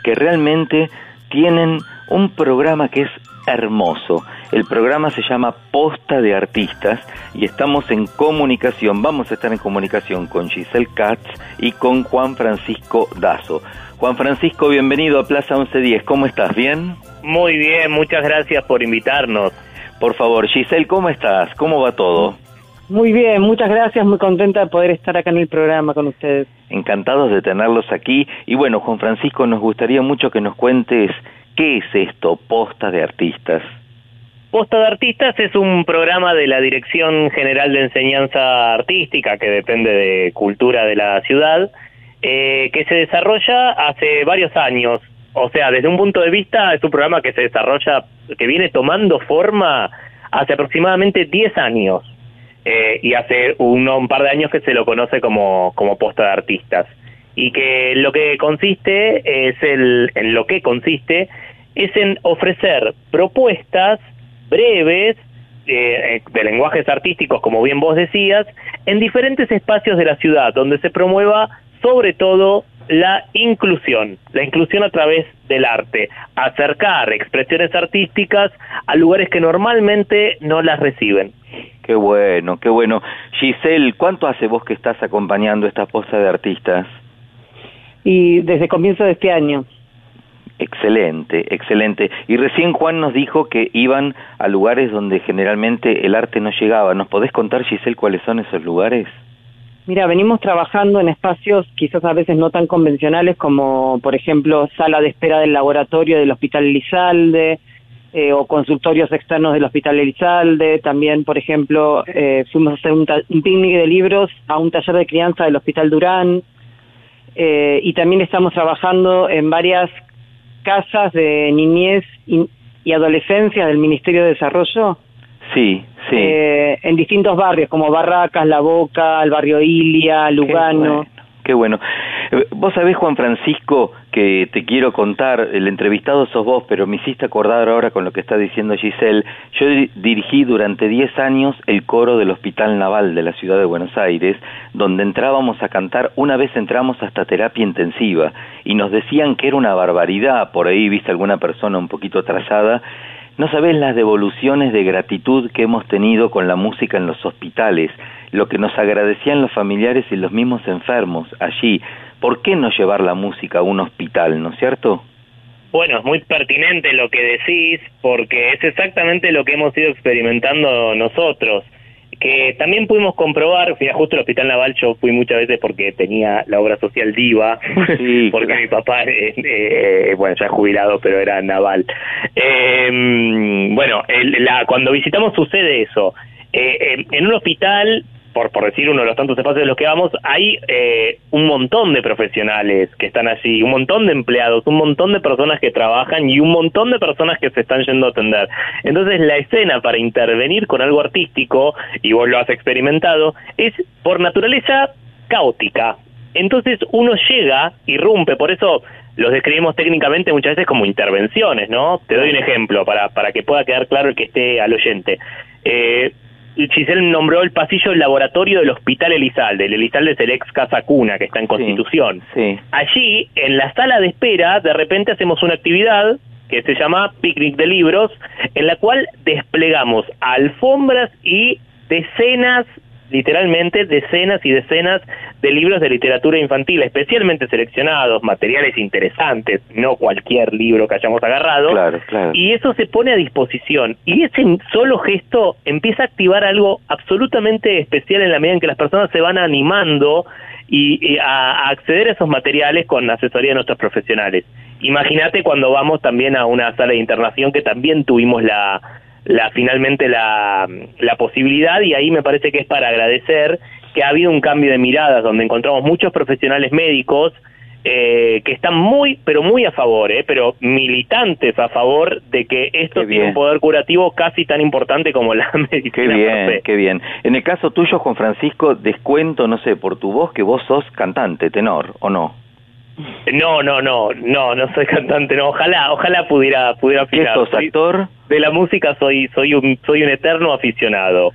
que realmente tienen un programa que es hermoso. El programa se llama Posta de Artistas y estamos en comunicación, vamos a estar en comunicación con Giselle Katz y con Juan Francisco Dazo. Juan Francisco, bienvenido a Plaza 1110, ¿cómo estás? ¿Bien? Muy bien, muchas gracias por invitarnos. Por favor, Giselle, ¿cómo estás? ¿Cómo va todo? Muy bien, muchas gracias, muy contenta de poder estar acá en el programa con ustedes. Encantados de tenerlos aquí. Y bueno, Juan Francisco, nos gustaría mucho que nos cuentes qué es esto, Posta de Artistas. Posta de Artistas es un programa de la Dirección General de Enseñanza Artística, que depende de Cultura de la ciudad, eh, que se desarrolla hace varios años. O sea, desde un punto de vista es un programa que se desarrolla, que viene tomando forma hace aproximadamente 10 años. Eh, y hace un, un, par de años que se lo conoce como, como posta de artistas. Y que lo que consiste es el, en lo que consiste es en ofrecer propuestas breves eh, de lenguajes artísticos, como bien vos decías, en diferentes espacios de la ciudad, donde se promueva sobre todo la inclusión, la inclusión a través del arte, acercar expresiones artísticas a lugares que normalmente no las reciben. Qué bueno, qué bueno. Giselle, ¿cuánto hace vos que estás acompañando esta posta de artistas? Y desde comienzo de este año. Excelente, excelente. Y recién Juan nos dijo que iban a lugares donde generalmente el arte no llegaba. ¿Nos podés contar, Giselle, cuáles son esos lugares? Mira, venimos trabajando en espacios quizás a veces no tan convencionales como, por ejemplo, sala de espera del laboratorio del Hospital Elizalde eh, o consultorios externos del Hospital Elizalde. También, por ejemplo, eh, fuimos a hacer un, un picnic de libros a un taller de crianza del Hospital Durán. Eh, y también estamos trabajando en varias casas de niñez y, y adolescencia del Ministerio de Desarrollo. Sí, sí. Eh, en distintos barrios, como Barracas, La Boca, el barrio Ilia, Lugano. Qué bueno. Eh, vos sabés, Juan Francisco, que te quiero contar, el entrevistado sos vos, pero me hiciste acordar ahora con lo que está diciendo Giselle. Yo dirigí durante 10 años el coro del Hospital Naval de la Ciudad de Buenos Aires, donde entrábamos a cantar, una vez entramos hasta terapia intensiva, y nos decían que era una barbaridad, por ahí viste alguna persona un poquito atrasada, no sabés las devoluciones de gratitud que hemos tenido con la música en los hospitales, lo que nos agradecían los familiares y los mismos enfermos allí. ¿Por qué no llevar la música a un hospital, no es cierto? Bueno, es muy pertinente lo que decís, porque es exactamente lo que hemos ido experimentando nosotros que también pudimos comprobar, fui a justo al Hospital Naval, yo fui muchas veces porque tenía la obra social diva, <laughs> sí, <laughs> porque claro. mi papá, eh, eh, bueno, ya es jubilado, pero era naval. Eh, bueno, el, la, cuando visitamos sucede eso. Eh, en un hospital por, por decir uno de los tantos espacios de los que vamos, hay eh, un montón de profesionales que están allí, un montón de empleados, un montón de personas que trabajan y un montón de personas que se están yendo a atender. Entonces la escena para intervenir con algo artístico, y vos lo has experimentado, es por naturaleza caótica. Entonces uno llega, irrumpe, por eso los describimos técnicamente muchas veces como intervenciones, ¿no? Te doy un ejemplo para, para que pueda quedar claro el que esté al oyente. Eh, Giselle nombró el pasillo del laboratorio del Hospital Elizalde. El Elizalde es el ex Casa Cuna, que está en Constitución. Sí, sí. Allí, en la sala de espera, de repente hacemos una actividad que se llama Picnic de Libros, en la cual desplegamos alfombras y decenas literalmente decenas y decenas de libros de literatura infantil, especialmente seleccionados, materiales interesantes, no cualquier libro que hayamos agarrado. Claro, claro. Y eso se pone a disposición. Y ese solo gesto empieza a activar algo absolutamente especial en la medida en que las personas se van animando y, y a, a, acceder a esos materiales con asesoría de nuestros profesionales. Imagínate cuando vamos también a una sala de internación que también tuvimos la la finalmente la, la posibilidad y ahí me parece que es para agradecer que ha habido un cambio de miradas donde encontramos muchos profesionales médicos eh, que están muy, pero muy a favor, eh, pero militantes a favor de que esto tiene un poder curativo casi tan importante como la <laughs> medicina. Qué bien, qué bien. En el caso tuyo, Juan Francisco, descuento, no sé, por tu voz que vos sos cantante, tenor, ¿o no? No, no, no, no, no soy cantante, no. Ojalá, ojalá pudiera, pudiera ¿Qué afinar. sos, actor? De la música soy, soy un, soy un eterno aficionado.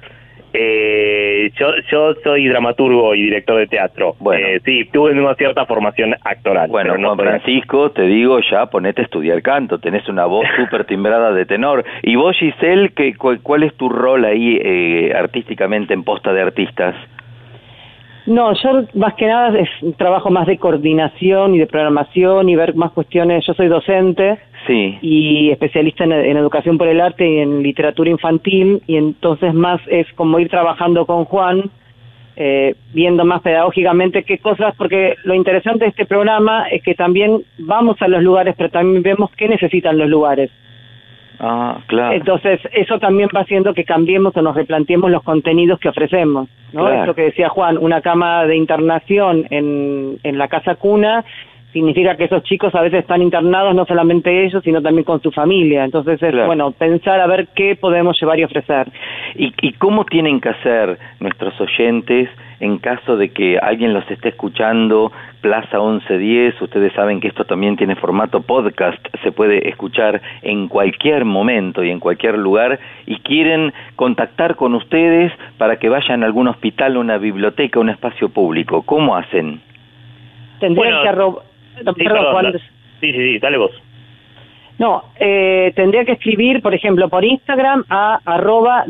Eh, yo, yo soy dramaturgo y director de teatro. Bueno. Eh, sí, tuve una cierta formación actoral. Bueno, no Juan soy- Francisco, te digo ya, ponete a estudiar canto, tenés una voz <laughs> súper timbrada de tenor. Y vos, Giselle, ¿qué, cu- ¿cuál es tu rol ahí eh, artísticamente en posta de artistas? No, yo más que nada es un trabajo más de coordinación y de programación y ver más cuestiones. Yo soy docente Sí. y especialista en, en educación por el arte y en literatura infantil y entonces más es como ir trabajando con Juan, eh, viendo más pedagógicamente qué cosas, porque lo interesante de este programa es que también vamos a los lugares, pero también vemos qué necesitan los lugares. Ah, claro. Entonces, eso también va haciendo que cambiemos o nos replanteemos los contenidos que ofrecemos, ¿no? Claro. Esto que decía Juan, una cama de internación en, en la casa cuna significa que esos chicos a veces están internados no solamente ellos, sino también con su familia. Entonces, es Claro. bueno, pensar a ver qué podemos llevar y ofrecer. ¿Y, ¿Y cómo tienen que hacer nuestros oyentes en caso de que alguien los esté escuchando, Plaza 1110, ustedes saben que esto también tiene formato podcast, se puede escuchar en cualquier momento y en cualquier lugar, y quieren contactar con ustedes para que vayan a algún hospital, una biblioteca, un espacio público? ¿Cómo hacen? Tendrían Bueno, que arro- no, Sí, perdón, perdón, Juan, da- sí, sí, sí, dale vos. No, eh, tendría que escribir, por ejemplo, por Instagram a arroba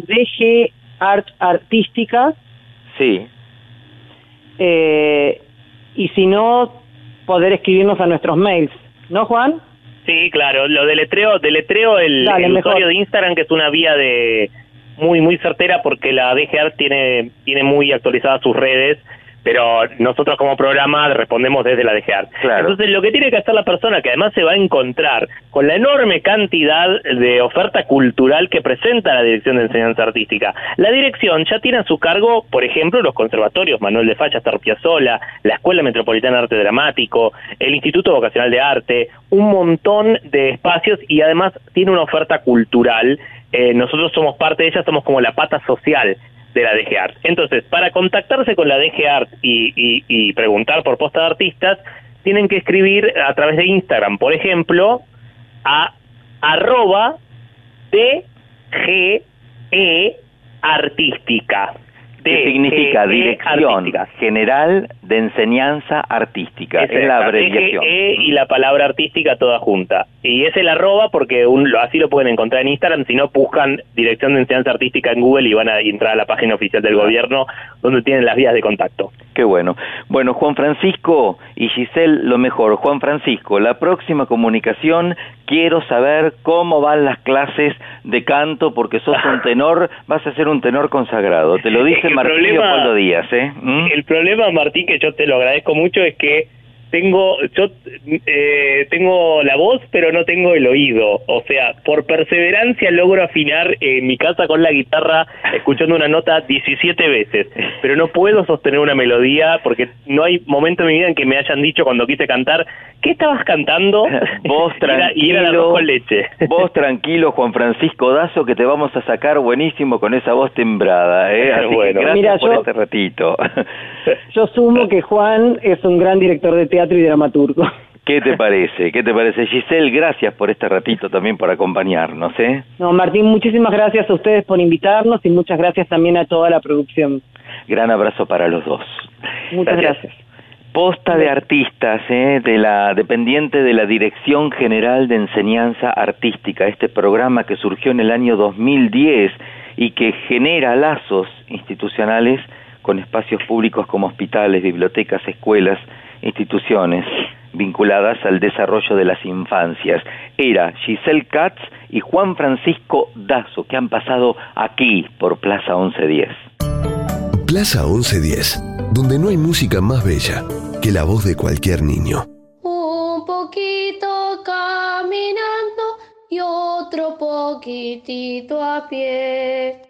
dgartartística Sí, eh, y si no, poder escribirnos a nuestros mails. ¿No, Juan? Sí, claro, lo deletreo, deletreo el, Dale, el usuario de Instagram que es una vía de muy muy certera porque la DGR tiene tiene muy actualizadas sus redes, pero nosotros como programa respondemos desde la DGR. Claro. Entonces, lo que tiene que hacer la persona que además se va a encontrar con la enorme cantidad de oferta cultural que presenta la Dirección de Enseñanza Artística. La dirección ya tiene a su cargo, por ejemplo, los conservatorios Manuel de Falla, Star Piazzolla, la Escuela Metropolitana de Arte Dramático, el Instituto Vocacional de Arte, un montón de espacios y además tiene una oferta cultural. Eh, nosotros somos parte de ella, somos como la pata social de la DG Art. Entonces, para contactarse con la DG Art y, y- y preguntar por posta de artistas, tienen que escribir a través de Instagram, por ejemplo, a arroba DGE artística. ¿Qué significa Dirección Artística. General de Enseñanza Artística? Es, la abreviación. DGE y la palabra artística toda junta. Y es el arroba porque un- así lo pueden encontrar en Instagram, si no buscan Dirección de Enseñanza Artística en Google y van a entrar a la página oficial del gobierno donde tienen las vías de contacto. Qué bueno. Bueno, Juan Francisco y Giselle, lo mejor. Juan Francisco, la próxima comunicación quiero saber cómo van las clases de canto, porque sos un <laughs> tenor, vas a ser un tenor consagrado. Te lo dice El Martín problema- Leopoldo Díaz, ¿eh? ¿Mm? El problema, Martín, que yo te lo agradezco mucho, es que tengo yo eh, tengo la voz, pero no tengo el oído. O sea, por perseverancia logro afinar en mi casa con la guitarra escuchando una nota 17 veces, pero no puedo sostener una melodía porque no hay momento en mi vida en que me hayan dicho cuando quise cantar, ¿qué estabas cantando? <laughs> Vos Y era- y era tranquilo, con leche. <laughs> vos tranquilo, Juan Francisco Dazo, que te vamos a sacar buenísimo con esa voz tembrada, ¿eh? <laughs> Así que Bueno. gracias Mira, por yo- este ratito. Yo sumo que Juan es un gran director de teatro y dramaturgo. <laughs> ¿Qué te parece? ¿Qué te parece? Giselle, gracias por este ratito también por acompañarnos, ¿eh? No, Martín, muchísimas gracias a ustedes por invitarnos y muchas gracias también a toda la producción. Gran abrazo para los dos. Muchas gracias. Posta de artistas, ¿eh? de la dependiente de la Dirección General de Enseñanza Artística, este programa que surgió en el año 2010 y que genera lazos institucionales con espacios públicos como hospitales, bibliotecas, escuelas, instituciones vinculadas al desarrollo de las infancias. Era Giselle Katz y Juan Francisco Dazo, que han pasado aquí por Plaza 1110. Plaza 1110, donde no hay música más bella que la voz de cualquier niño. Un poquito caminando y otro poquitito a pie.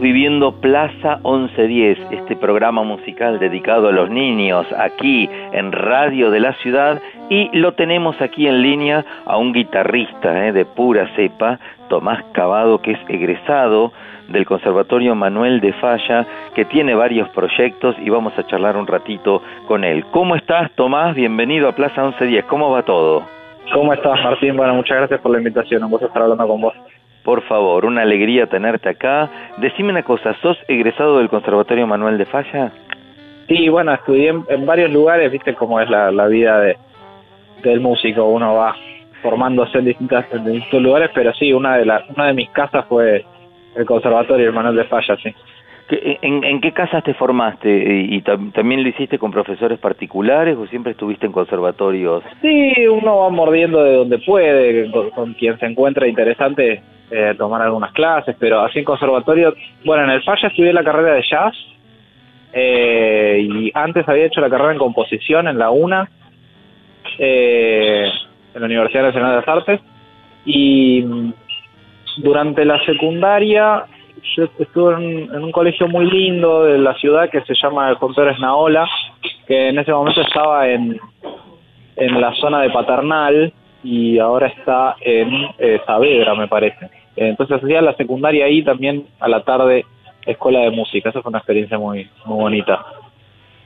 Viviendo Plaza 1110, este programa musical dedicado a los niños aquí en Radio de la Ciudad y lo tenemos aquí en línea a un guitarrista eh, de pura cepa, Tomás Cavado, que es egresado del Conservatorio Manuel de Falla, que tiene varios proyectos y vamos a charlar un ratito con él. ¿Cómo estás, Tomás? Bienvenido a Plaza 1110. ¿Cómo va todo? ¿Cómo estás, Martín? Bueno, muchas gracias por la invitación. Un gusto estar hablando con vos. Por favor, una alegría tenerte acá. Decime una cosa, ¿sos egresado del Conservatorio Manuel de Falla? Sí, bueno, estudié en, varios lugares, viste cómo es la, vida de, del músico, uno va formándose en, distintas, en distintos lugares, pero sí, una de, la, una de mis casas fue el Conservatorio Manuel de Falla, sí. ¿En, en qué casas te formaste? ¿Y también lo hiciste con profesores particulares o siempre estuviste en conservatorios? Sí, uno va mordiendo de donde puede, con quien se encuentra interesante eh, tomar algunas clases, pero así en conservatorio, bueno, en el Falla estudié la carrera de jazz eh, y antes había hecho la carrera en composición en la UNA, eh, en la Universidad Nacional de las Artes, y durante la secundaria yo estuve en, un colegio muy lindo de la ciudad que se llama el Juan Pérez Naola, que en ese momento estaba en, en la zona de Paternal, y ahora está en eh, Saavedra, me parece. Entonces hacía la secundaria ahí también a la tarde escuela de música. Esa fue una experiencia muy, muy bonita.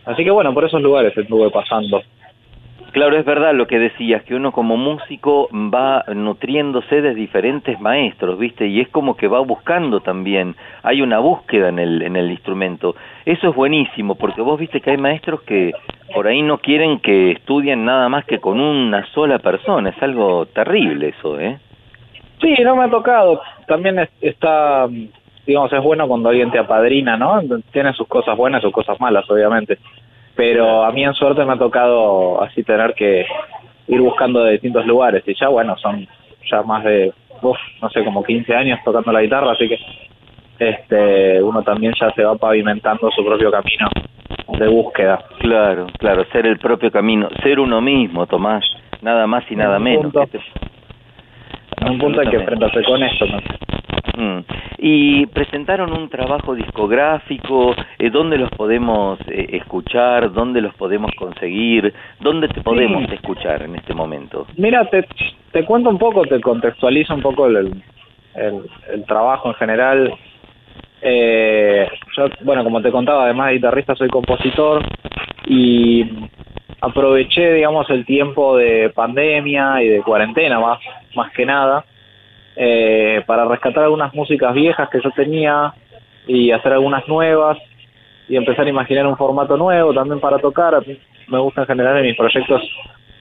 Así que bueno, por esos lugares estuve pasando. Claro, es verdad lo que decías, que uno como músico va nutriéndose de diferentes maestros, ¿viste? Y es como que va buscando también, hay una búsqueda en el, en el instrumento. Eso es buenísimo, porque vos viste que hay maestros que por ahí no quieren que estudien nada más que con una sola persona, es algo terrible eso, ¿eh? Sí, no me ha tocado. También está, digamos, es bueno cuando alguien te apadrina, ¿no? Tiene sus cosas buenas y sus cosas malas, obviamente pero a mí en suerte me ha tocado así tener que ir buscando de distintos lugares y ya bueno, son ya más de, no sé, como 15 años tocando la guitarra, así que este uno también ya se va pavimentando su propio camino de búsqueda. Claro, claro, ser el propio camino, ser uno mismo, Tomás, nada más y nada menos. En un punto hay que enfrentarse con esto. ¿no? Mm. Y presentaron un trabajo discográfico, eh, ¿dónde los podemos eh, escuchar? ¿Dónde los podemos conseguir? ¿Dónde te podemos escuchar en este momento? Mira, te, te cuento un poco, te contextualizo un poco el, el, trabajo en general. Eh, yo, bueno, como te contaba, además de guitarrista, soy compositor y aproveché, digamos, el tiempo de pandemia y de cuarentena más, más que nada eh, para rescatar algunas músicas viejas que yo tenía y hacer algunas nuevas y empezar a imaginar un formato nuevo también para tocar. Me gusta en general en mis proyectos,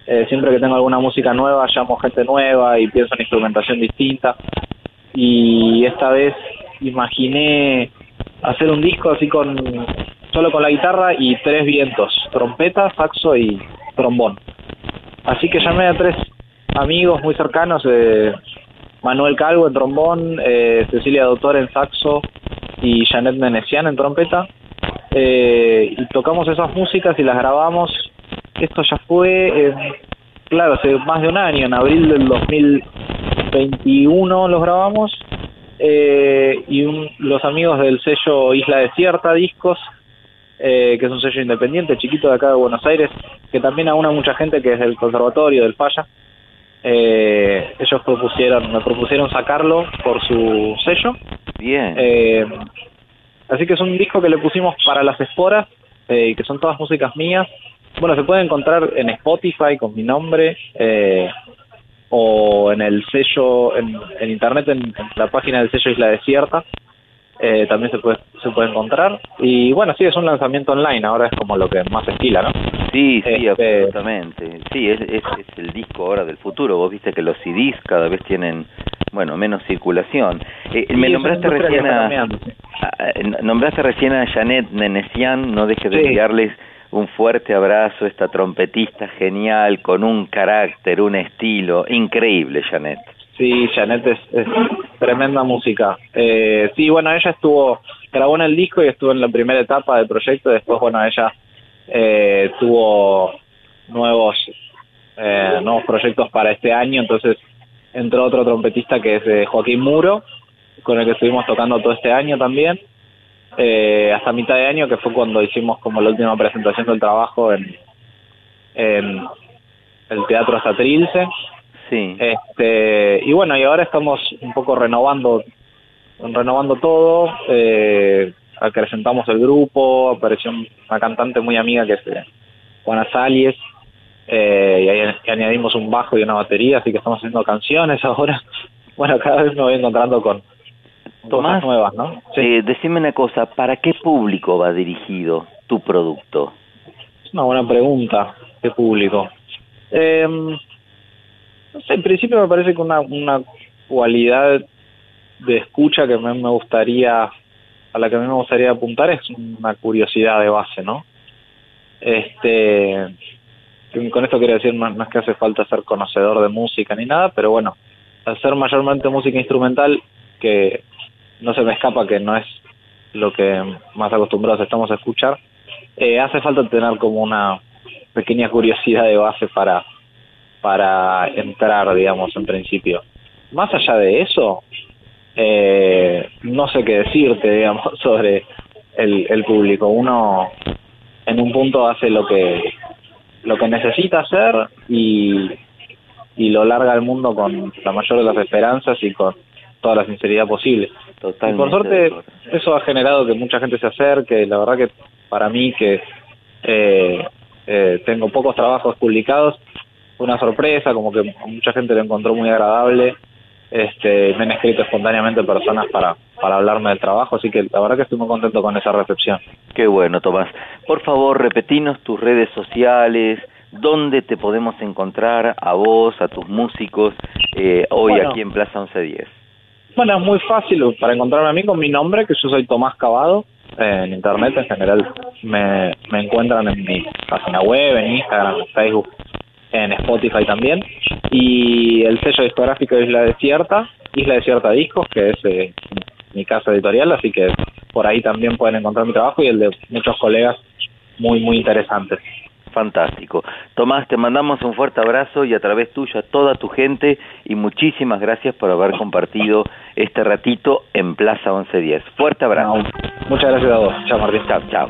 eh, siempre que tengo alguna música nueva, llamo gente nueva y pienso en instrumentación distinta. Y esta vez imaginé hacer un disco así con solo con la guitarra y tres vientos, trompeta, saxo y trombón. Así que llamé a tres amigos muy cercanos, eh, Manuel Calvo en trombón, eh, Cecilia Doctor en saxo y Janet Menesian en trompeta. Eh, y tocamos esas músicas y las grabamos. Esto ya fue, claro, hace más de un año, en abril del 2021 los grabamos. Eh, y los amigos del sello Isla Desierta Discos, que es un sello independiente, chiquito de acá de Buenos Aires, que también aúna mucha gente que es del conservatorio, del Falla eh, ellos propusieron, me propusieron sacarlo por su sello. Bien. Eh, así que es un disco que le pusimos para las esporas, eh, que son todas músicas mías. Bueno, se puede encontrar en Spotify con mi nombre, eh, o en el sello, en, internet, en, la página del sello Isla Desierta. Eh, también se puede, se puede encontrar. Y bueno, sí, es un lanzamiento online, ahora es como lo que más estila, ¿no? Sí, sí, este, absolutamente. Sí, es, es, el disco ahora del futuro. Vos viste que los CDs cada vez tienen, bueno, menos circulación. Eh, me nombraste recién a, nombraste recién a Janet Nenesian, no dejes de enviarles un fuerte abrazo, esta trompetista genial, con un carácter, un estilo increíble, Janet. Sí, Janet es, tremenda música. Eh, sí, bueno, ella estuvo, grabó en el disco y estuvo en la primera etapa del proyecto, después, bueno, ella eh, tuvo nuevos, eh, nuevos proyectos para este año, entonces entró otro trompetista que es Joaquín Muro, con el que estuvimos tocando todo este año también, eh, hasta mitad de año, que fue cuando hicimos como la última presentación del trabajo en, en el Teatro Statrilce. Sí. Este, y bueno, y ahora estamos un poco renovando renovando todo, eh, acrecentamos el grupo, apareció una cantante muy amiga que es eh, Juana Salies, eh, y ahí añadimos un bajo y una batería, así que estamos haciendo canciones <laughs> ahora. Bueno, cada vez me voy encontrando con Tomás, nuevas, ¿no? eh, decime una cosa, ¿para qué público va dirigido tu producto? Es una buena pregunta. ¿Qué público? Eh, no sé, en principio me parece que una, una cualidad de escucha que a mí me gustaría, a la que a mí me gustaría apuntar es una curiosidad de base, ¿no? Este, con esto quiero decir no, no es que hace falta ser conocedor de música ni nada, pero bueno, hacer mayormente música instrumental, que no se me escapa que no es lo que más acostumbrados estamos a escuchar, eh, hace falta tener como una pequeña curiosidad de base para, para entrar, digamos, en principio. Más allá de eso, eh, no sé qué decirte, digamos, <laughs> sobre el, el público. Uno en un punto hace lo que lo que necesita hacer y, y lo larga al mundo con la mayor de las esperanzas y con toda la sinceridad posible. Totalmente Y por suerte eso ha generado que mucha gente se acerque. La verdad que para mí que eh, eh, tengo pocos trabajos publicados fue una sorpresa, como que mucha gente lo encontró muy agradable. Este, me han escrito espontáneamente personas para, para hablarme del trabajo, así que la verdad que estoy muy contento con esa recepción. Qué bueno, Tomás. Por favor, repetinos tus redes sociales, dónde te podemos encontrar a vos, a tus músicos, eh, hoy Bueno. aquí en Plaza 1110. Bueno, es muy fácil para encontrarme a mí con mi nombre, que yo soy Tomás Cavado. en internet en general me, encuentran en mi página web, en Instagram, en Facebook, en Spotify también. Y el sello discográfico Isla Desierta, Isla Desierta Discos, que es eh, mi casa editorial, así que por ahí también pueden encontrar mi trabajo y el de muchos colegas muy, muy interesantes. Fantástico. Tomás, te mandamos un fuerte abrazo y a través tuyo a toda tu gente y muchísimas gracias por haber compartido este ratito en Plaza 1110. Fuerte abrazo. muchas gracias a vos. Chao, Martín. Chao, chao.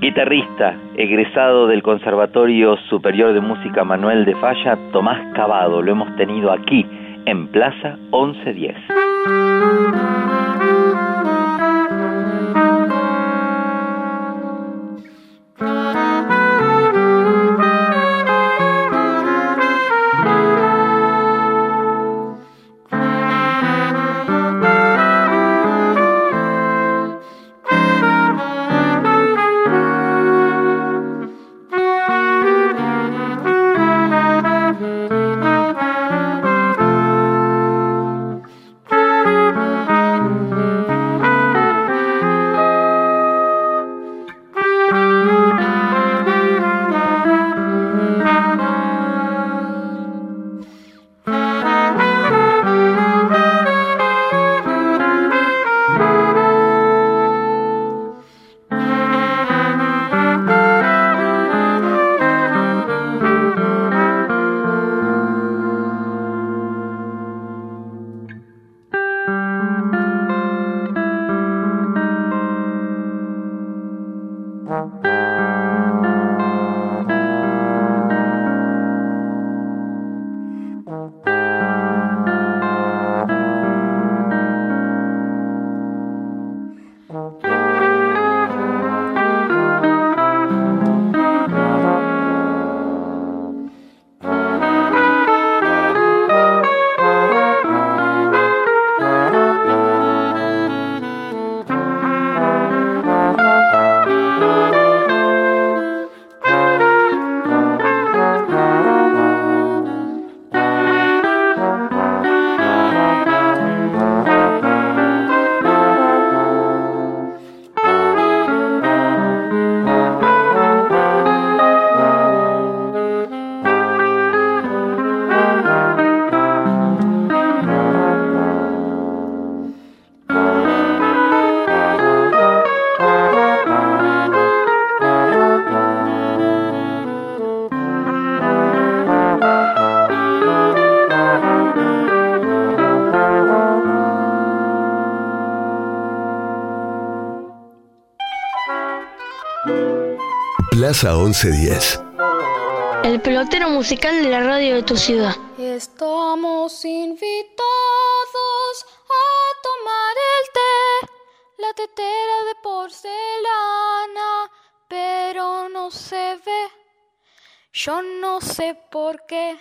Guitarrista, egresado del Conservatorio Superior de Música Manuel de Falla, Tomás Cavado. Lo hemos tenido aquí en Plaza 1110. Plaza 1110. El pelotero musical de la radio de tu ciudad. Estamos invitados a tomar el té, la tetera de porcelana, pero no se ve. Yo no sé por qué.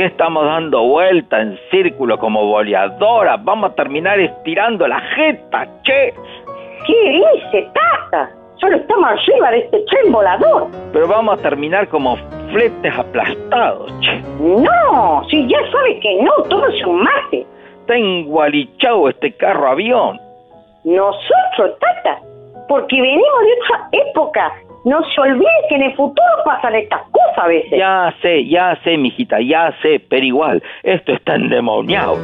Qué estamos dando vuelta en círculo como boleadora? Vamos a terminar estirando la jeta, che. ¿Qué dice, tata? Solo estamos arriba de este tren volador. Pero vamos a terminar como fletes aplastados, che. No, si ya sabe que no, todo es un mate. Está engualichado este carro avión. Nosotros, tata, porque venimos de otra época. No se olvide que en el futuro pasan estas cosas a veces. Ya sé, ya sé, mijita, ya sé, pero igual, esto está endemoniado.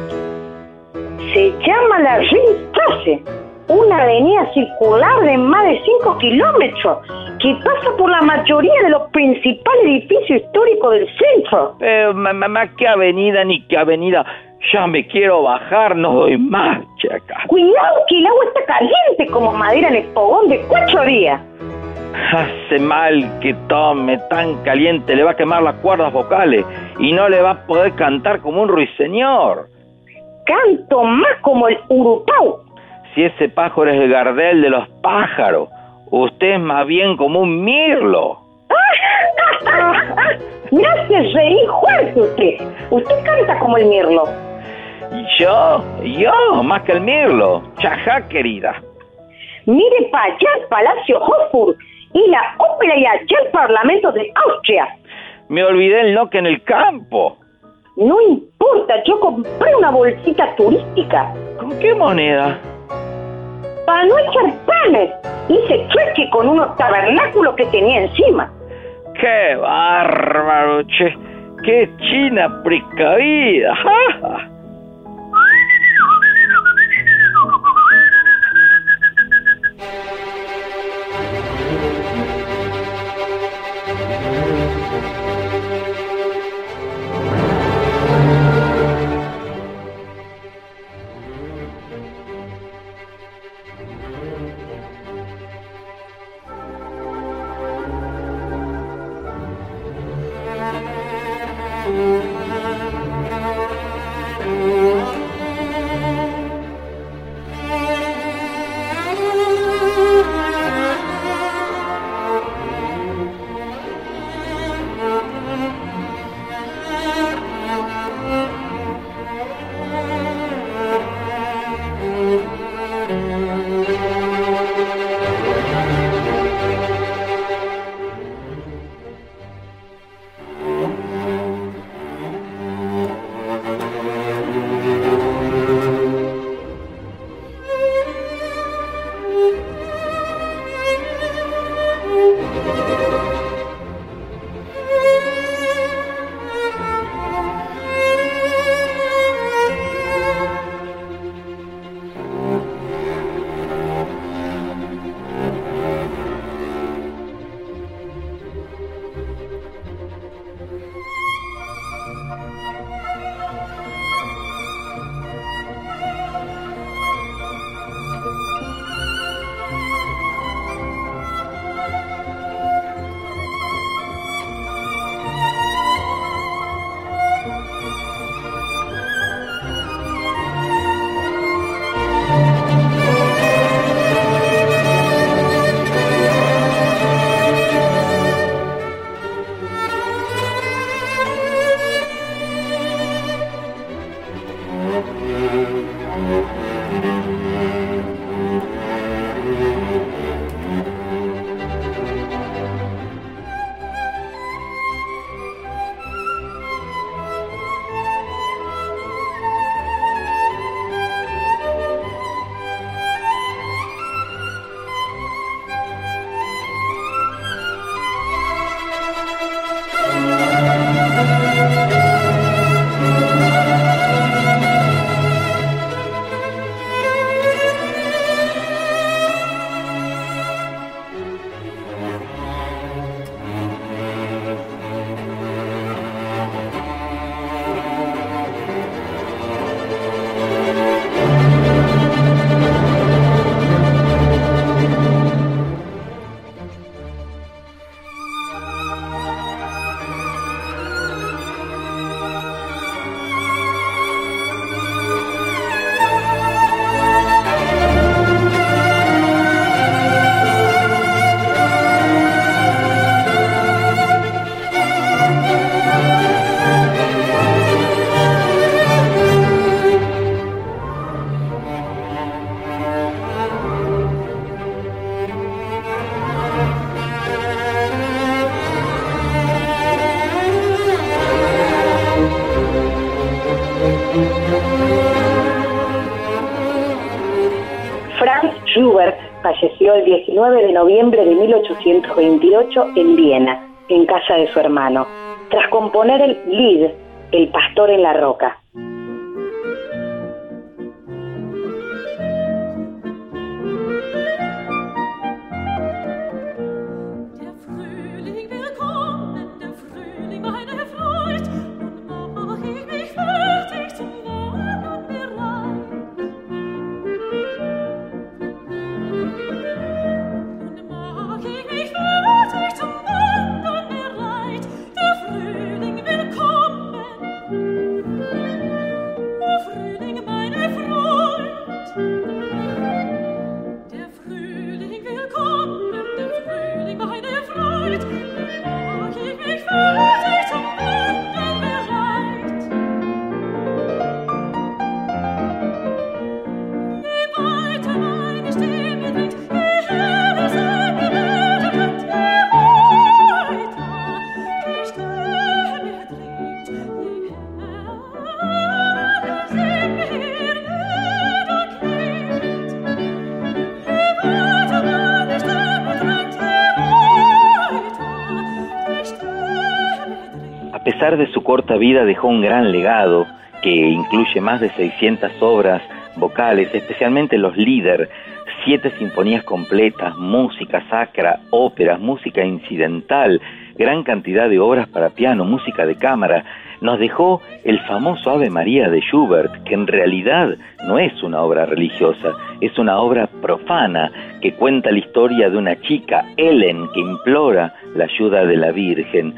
Se llama la Ringstrasse, una avenida circular de más de 5 kilómetros que pasa por la mayoría de los principales edificios históricos del centro. Pero, mamá, ¿qué avenida ni qué avenida? Ya me quiero bajar, no doy más, chaca. Cuidado que el agua está caliente como madera en el fogón de cuatro días. Hace mal que tome tan caliente, le va a quemar las cuerdas vocales y no le va a poder cantar como un ruiseñor. Canto más como el urupau. Si ese pájaro es el gardel de los pájaros, usted es más bien como un mirlo. Me hace reír fuerte usted. Usted canta como el mirlo. Yo, yo, más que el mirlo. Chajá, querida. Mire para allá Palacio Hofburg y la Oblea el Parlamento de Austria. Me olvidé el noque en el campo. No importa, yo compré una bolsita turística. ¿Con qué moneda? Para no echar panes. Hice cheque con unos tabernáculos que tenía encima. ¡Qué bárbaro, che! ¡Qué china precavida! ¡Ja, ja! 1828 en Viena, en casa de su hermano, tras componer el Lied, El pastor en la roca. Vida dejó un gran legado que incluye más de 600 obras vocales, especialmente los líder, siete sinfonías completas, música sacra, óperas, música incidental, gran cantidad de obras para piano, música de cámara. Nos dejó el famoso Ave María de Schubert, que en realidad no es una obra religiosa, es una obra profana que cuenta la historia de una chica, Ellen, que implora la ayuda de la Virgen.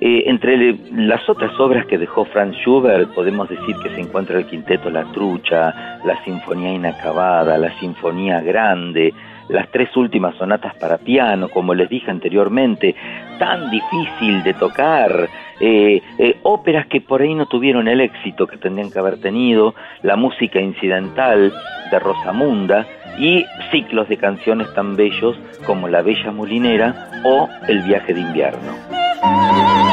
Eh, entre las otras obras que dejó Franz Schubert podemos decir que se encuentra el Quinteto La Trucha, la Sinfonía Inacabada, la Sinfonía Grande, las tres últimas sonatas para piano, como les dije anteriormente, tan difícil de tocar, eh, eh, óperas que por ahí no tuvieron el éxito que tendrían que haber tenido, la música incidental de Rosamunda y ciclos de canciones tan bellos como La Bella Molinera o El Viaje de Invierno.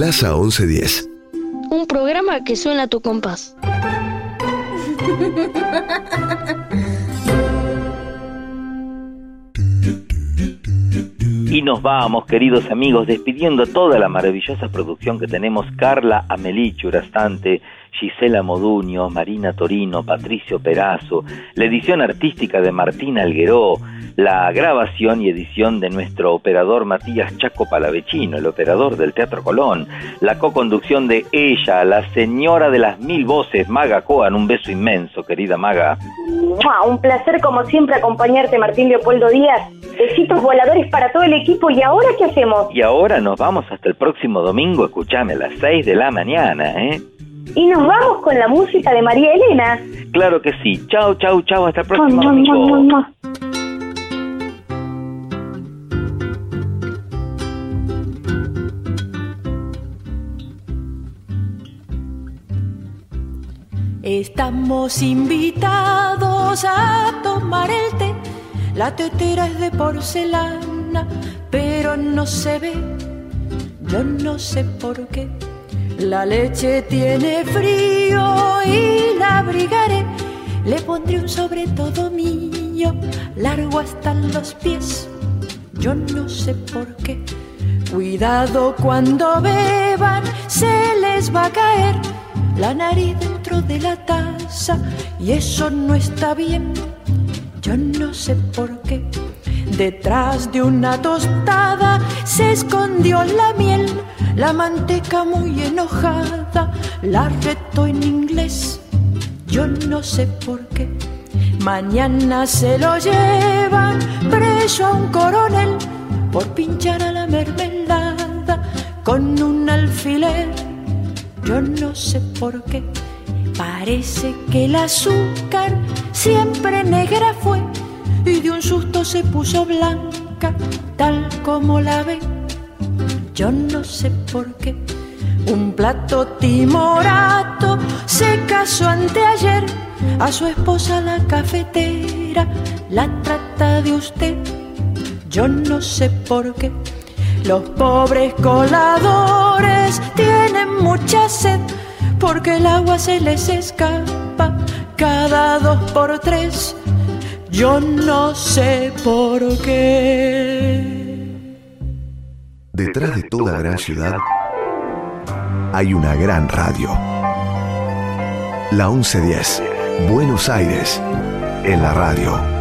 Plaza 1110. Un programa que suena a tu compás. Y nos vamos, queridos amigos, despidiendo toda la maravillosa producción que tenemos. Carla Amelí Churastante, Gisela Moduño, Marina Torino, Patricio Perazo, la edición artística de Martín Algueró, la grabación y edición de nuestro operador Matías Chaco Palavecino, el operador del Teatro Colón, la co-conducción de ella, la señora de las mil voces, Maga Coan, un beso inmenso, querida Maga. Un placer como siempre acompañarte, Martín Leopoldo Díaz. Besitos voladores para todo el equipo. ¿Y ahora qué hacemos? Y ahora nos vamos hasta el próximo domingo, escuchame, a las 6 de la mañana, ¿eh? Y nos vamos con la música de María Elena. Claro que sí. Chao, chao, chao. Hasta el próximo. Estamos invitados a tomar el té. La tetera es de porcelana, pero no se ve. Yo no sé por qué. La leche tiene frío y la abrigaré. Le pondré un sobre todo mío, largo hasta los pies. Yo no sé por qué. Cuidado cuando beban, se les va a caer la nariz dentro de la taza y eso no está bien. Yo no sé por qué. Detrás de una tostada se escondió la miel, la manteca muy enojada, la retó en inglés. Yo no sé por qué. Mañana se lo llevan preso a un coronel por pinchar a la mermelada con un alfiler yo no sé por qué. Parece que el azúcar siempre negra fue y de un susto se puso blanca, tal como la ve. Yo no sé por qué. Un plato timorato se casó anteayer a su esposa la cafetera la trata de usted. Yo no sé por qué. Los pobres coladores tienen mucha sed porque el agua se les escapa cada dos por tres. Yo no sé por qué. Detrás de toda gran ciudad hay una gran radio. La 1110, Buenos Aires, en la radio.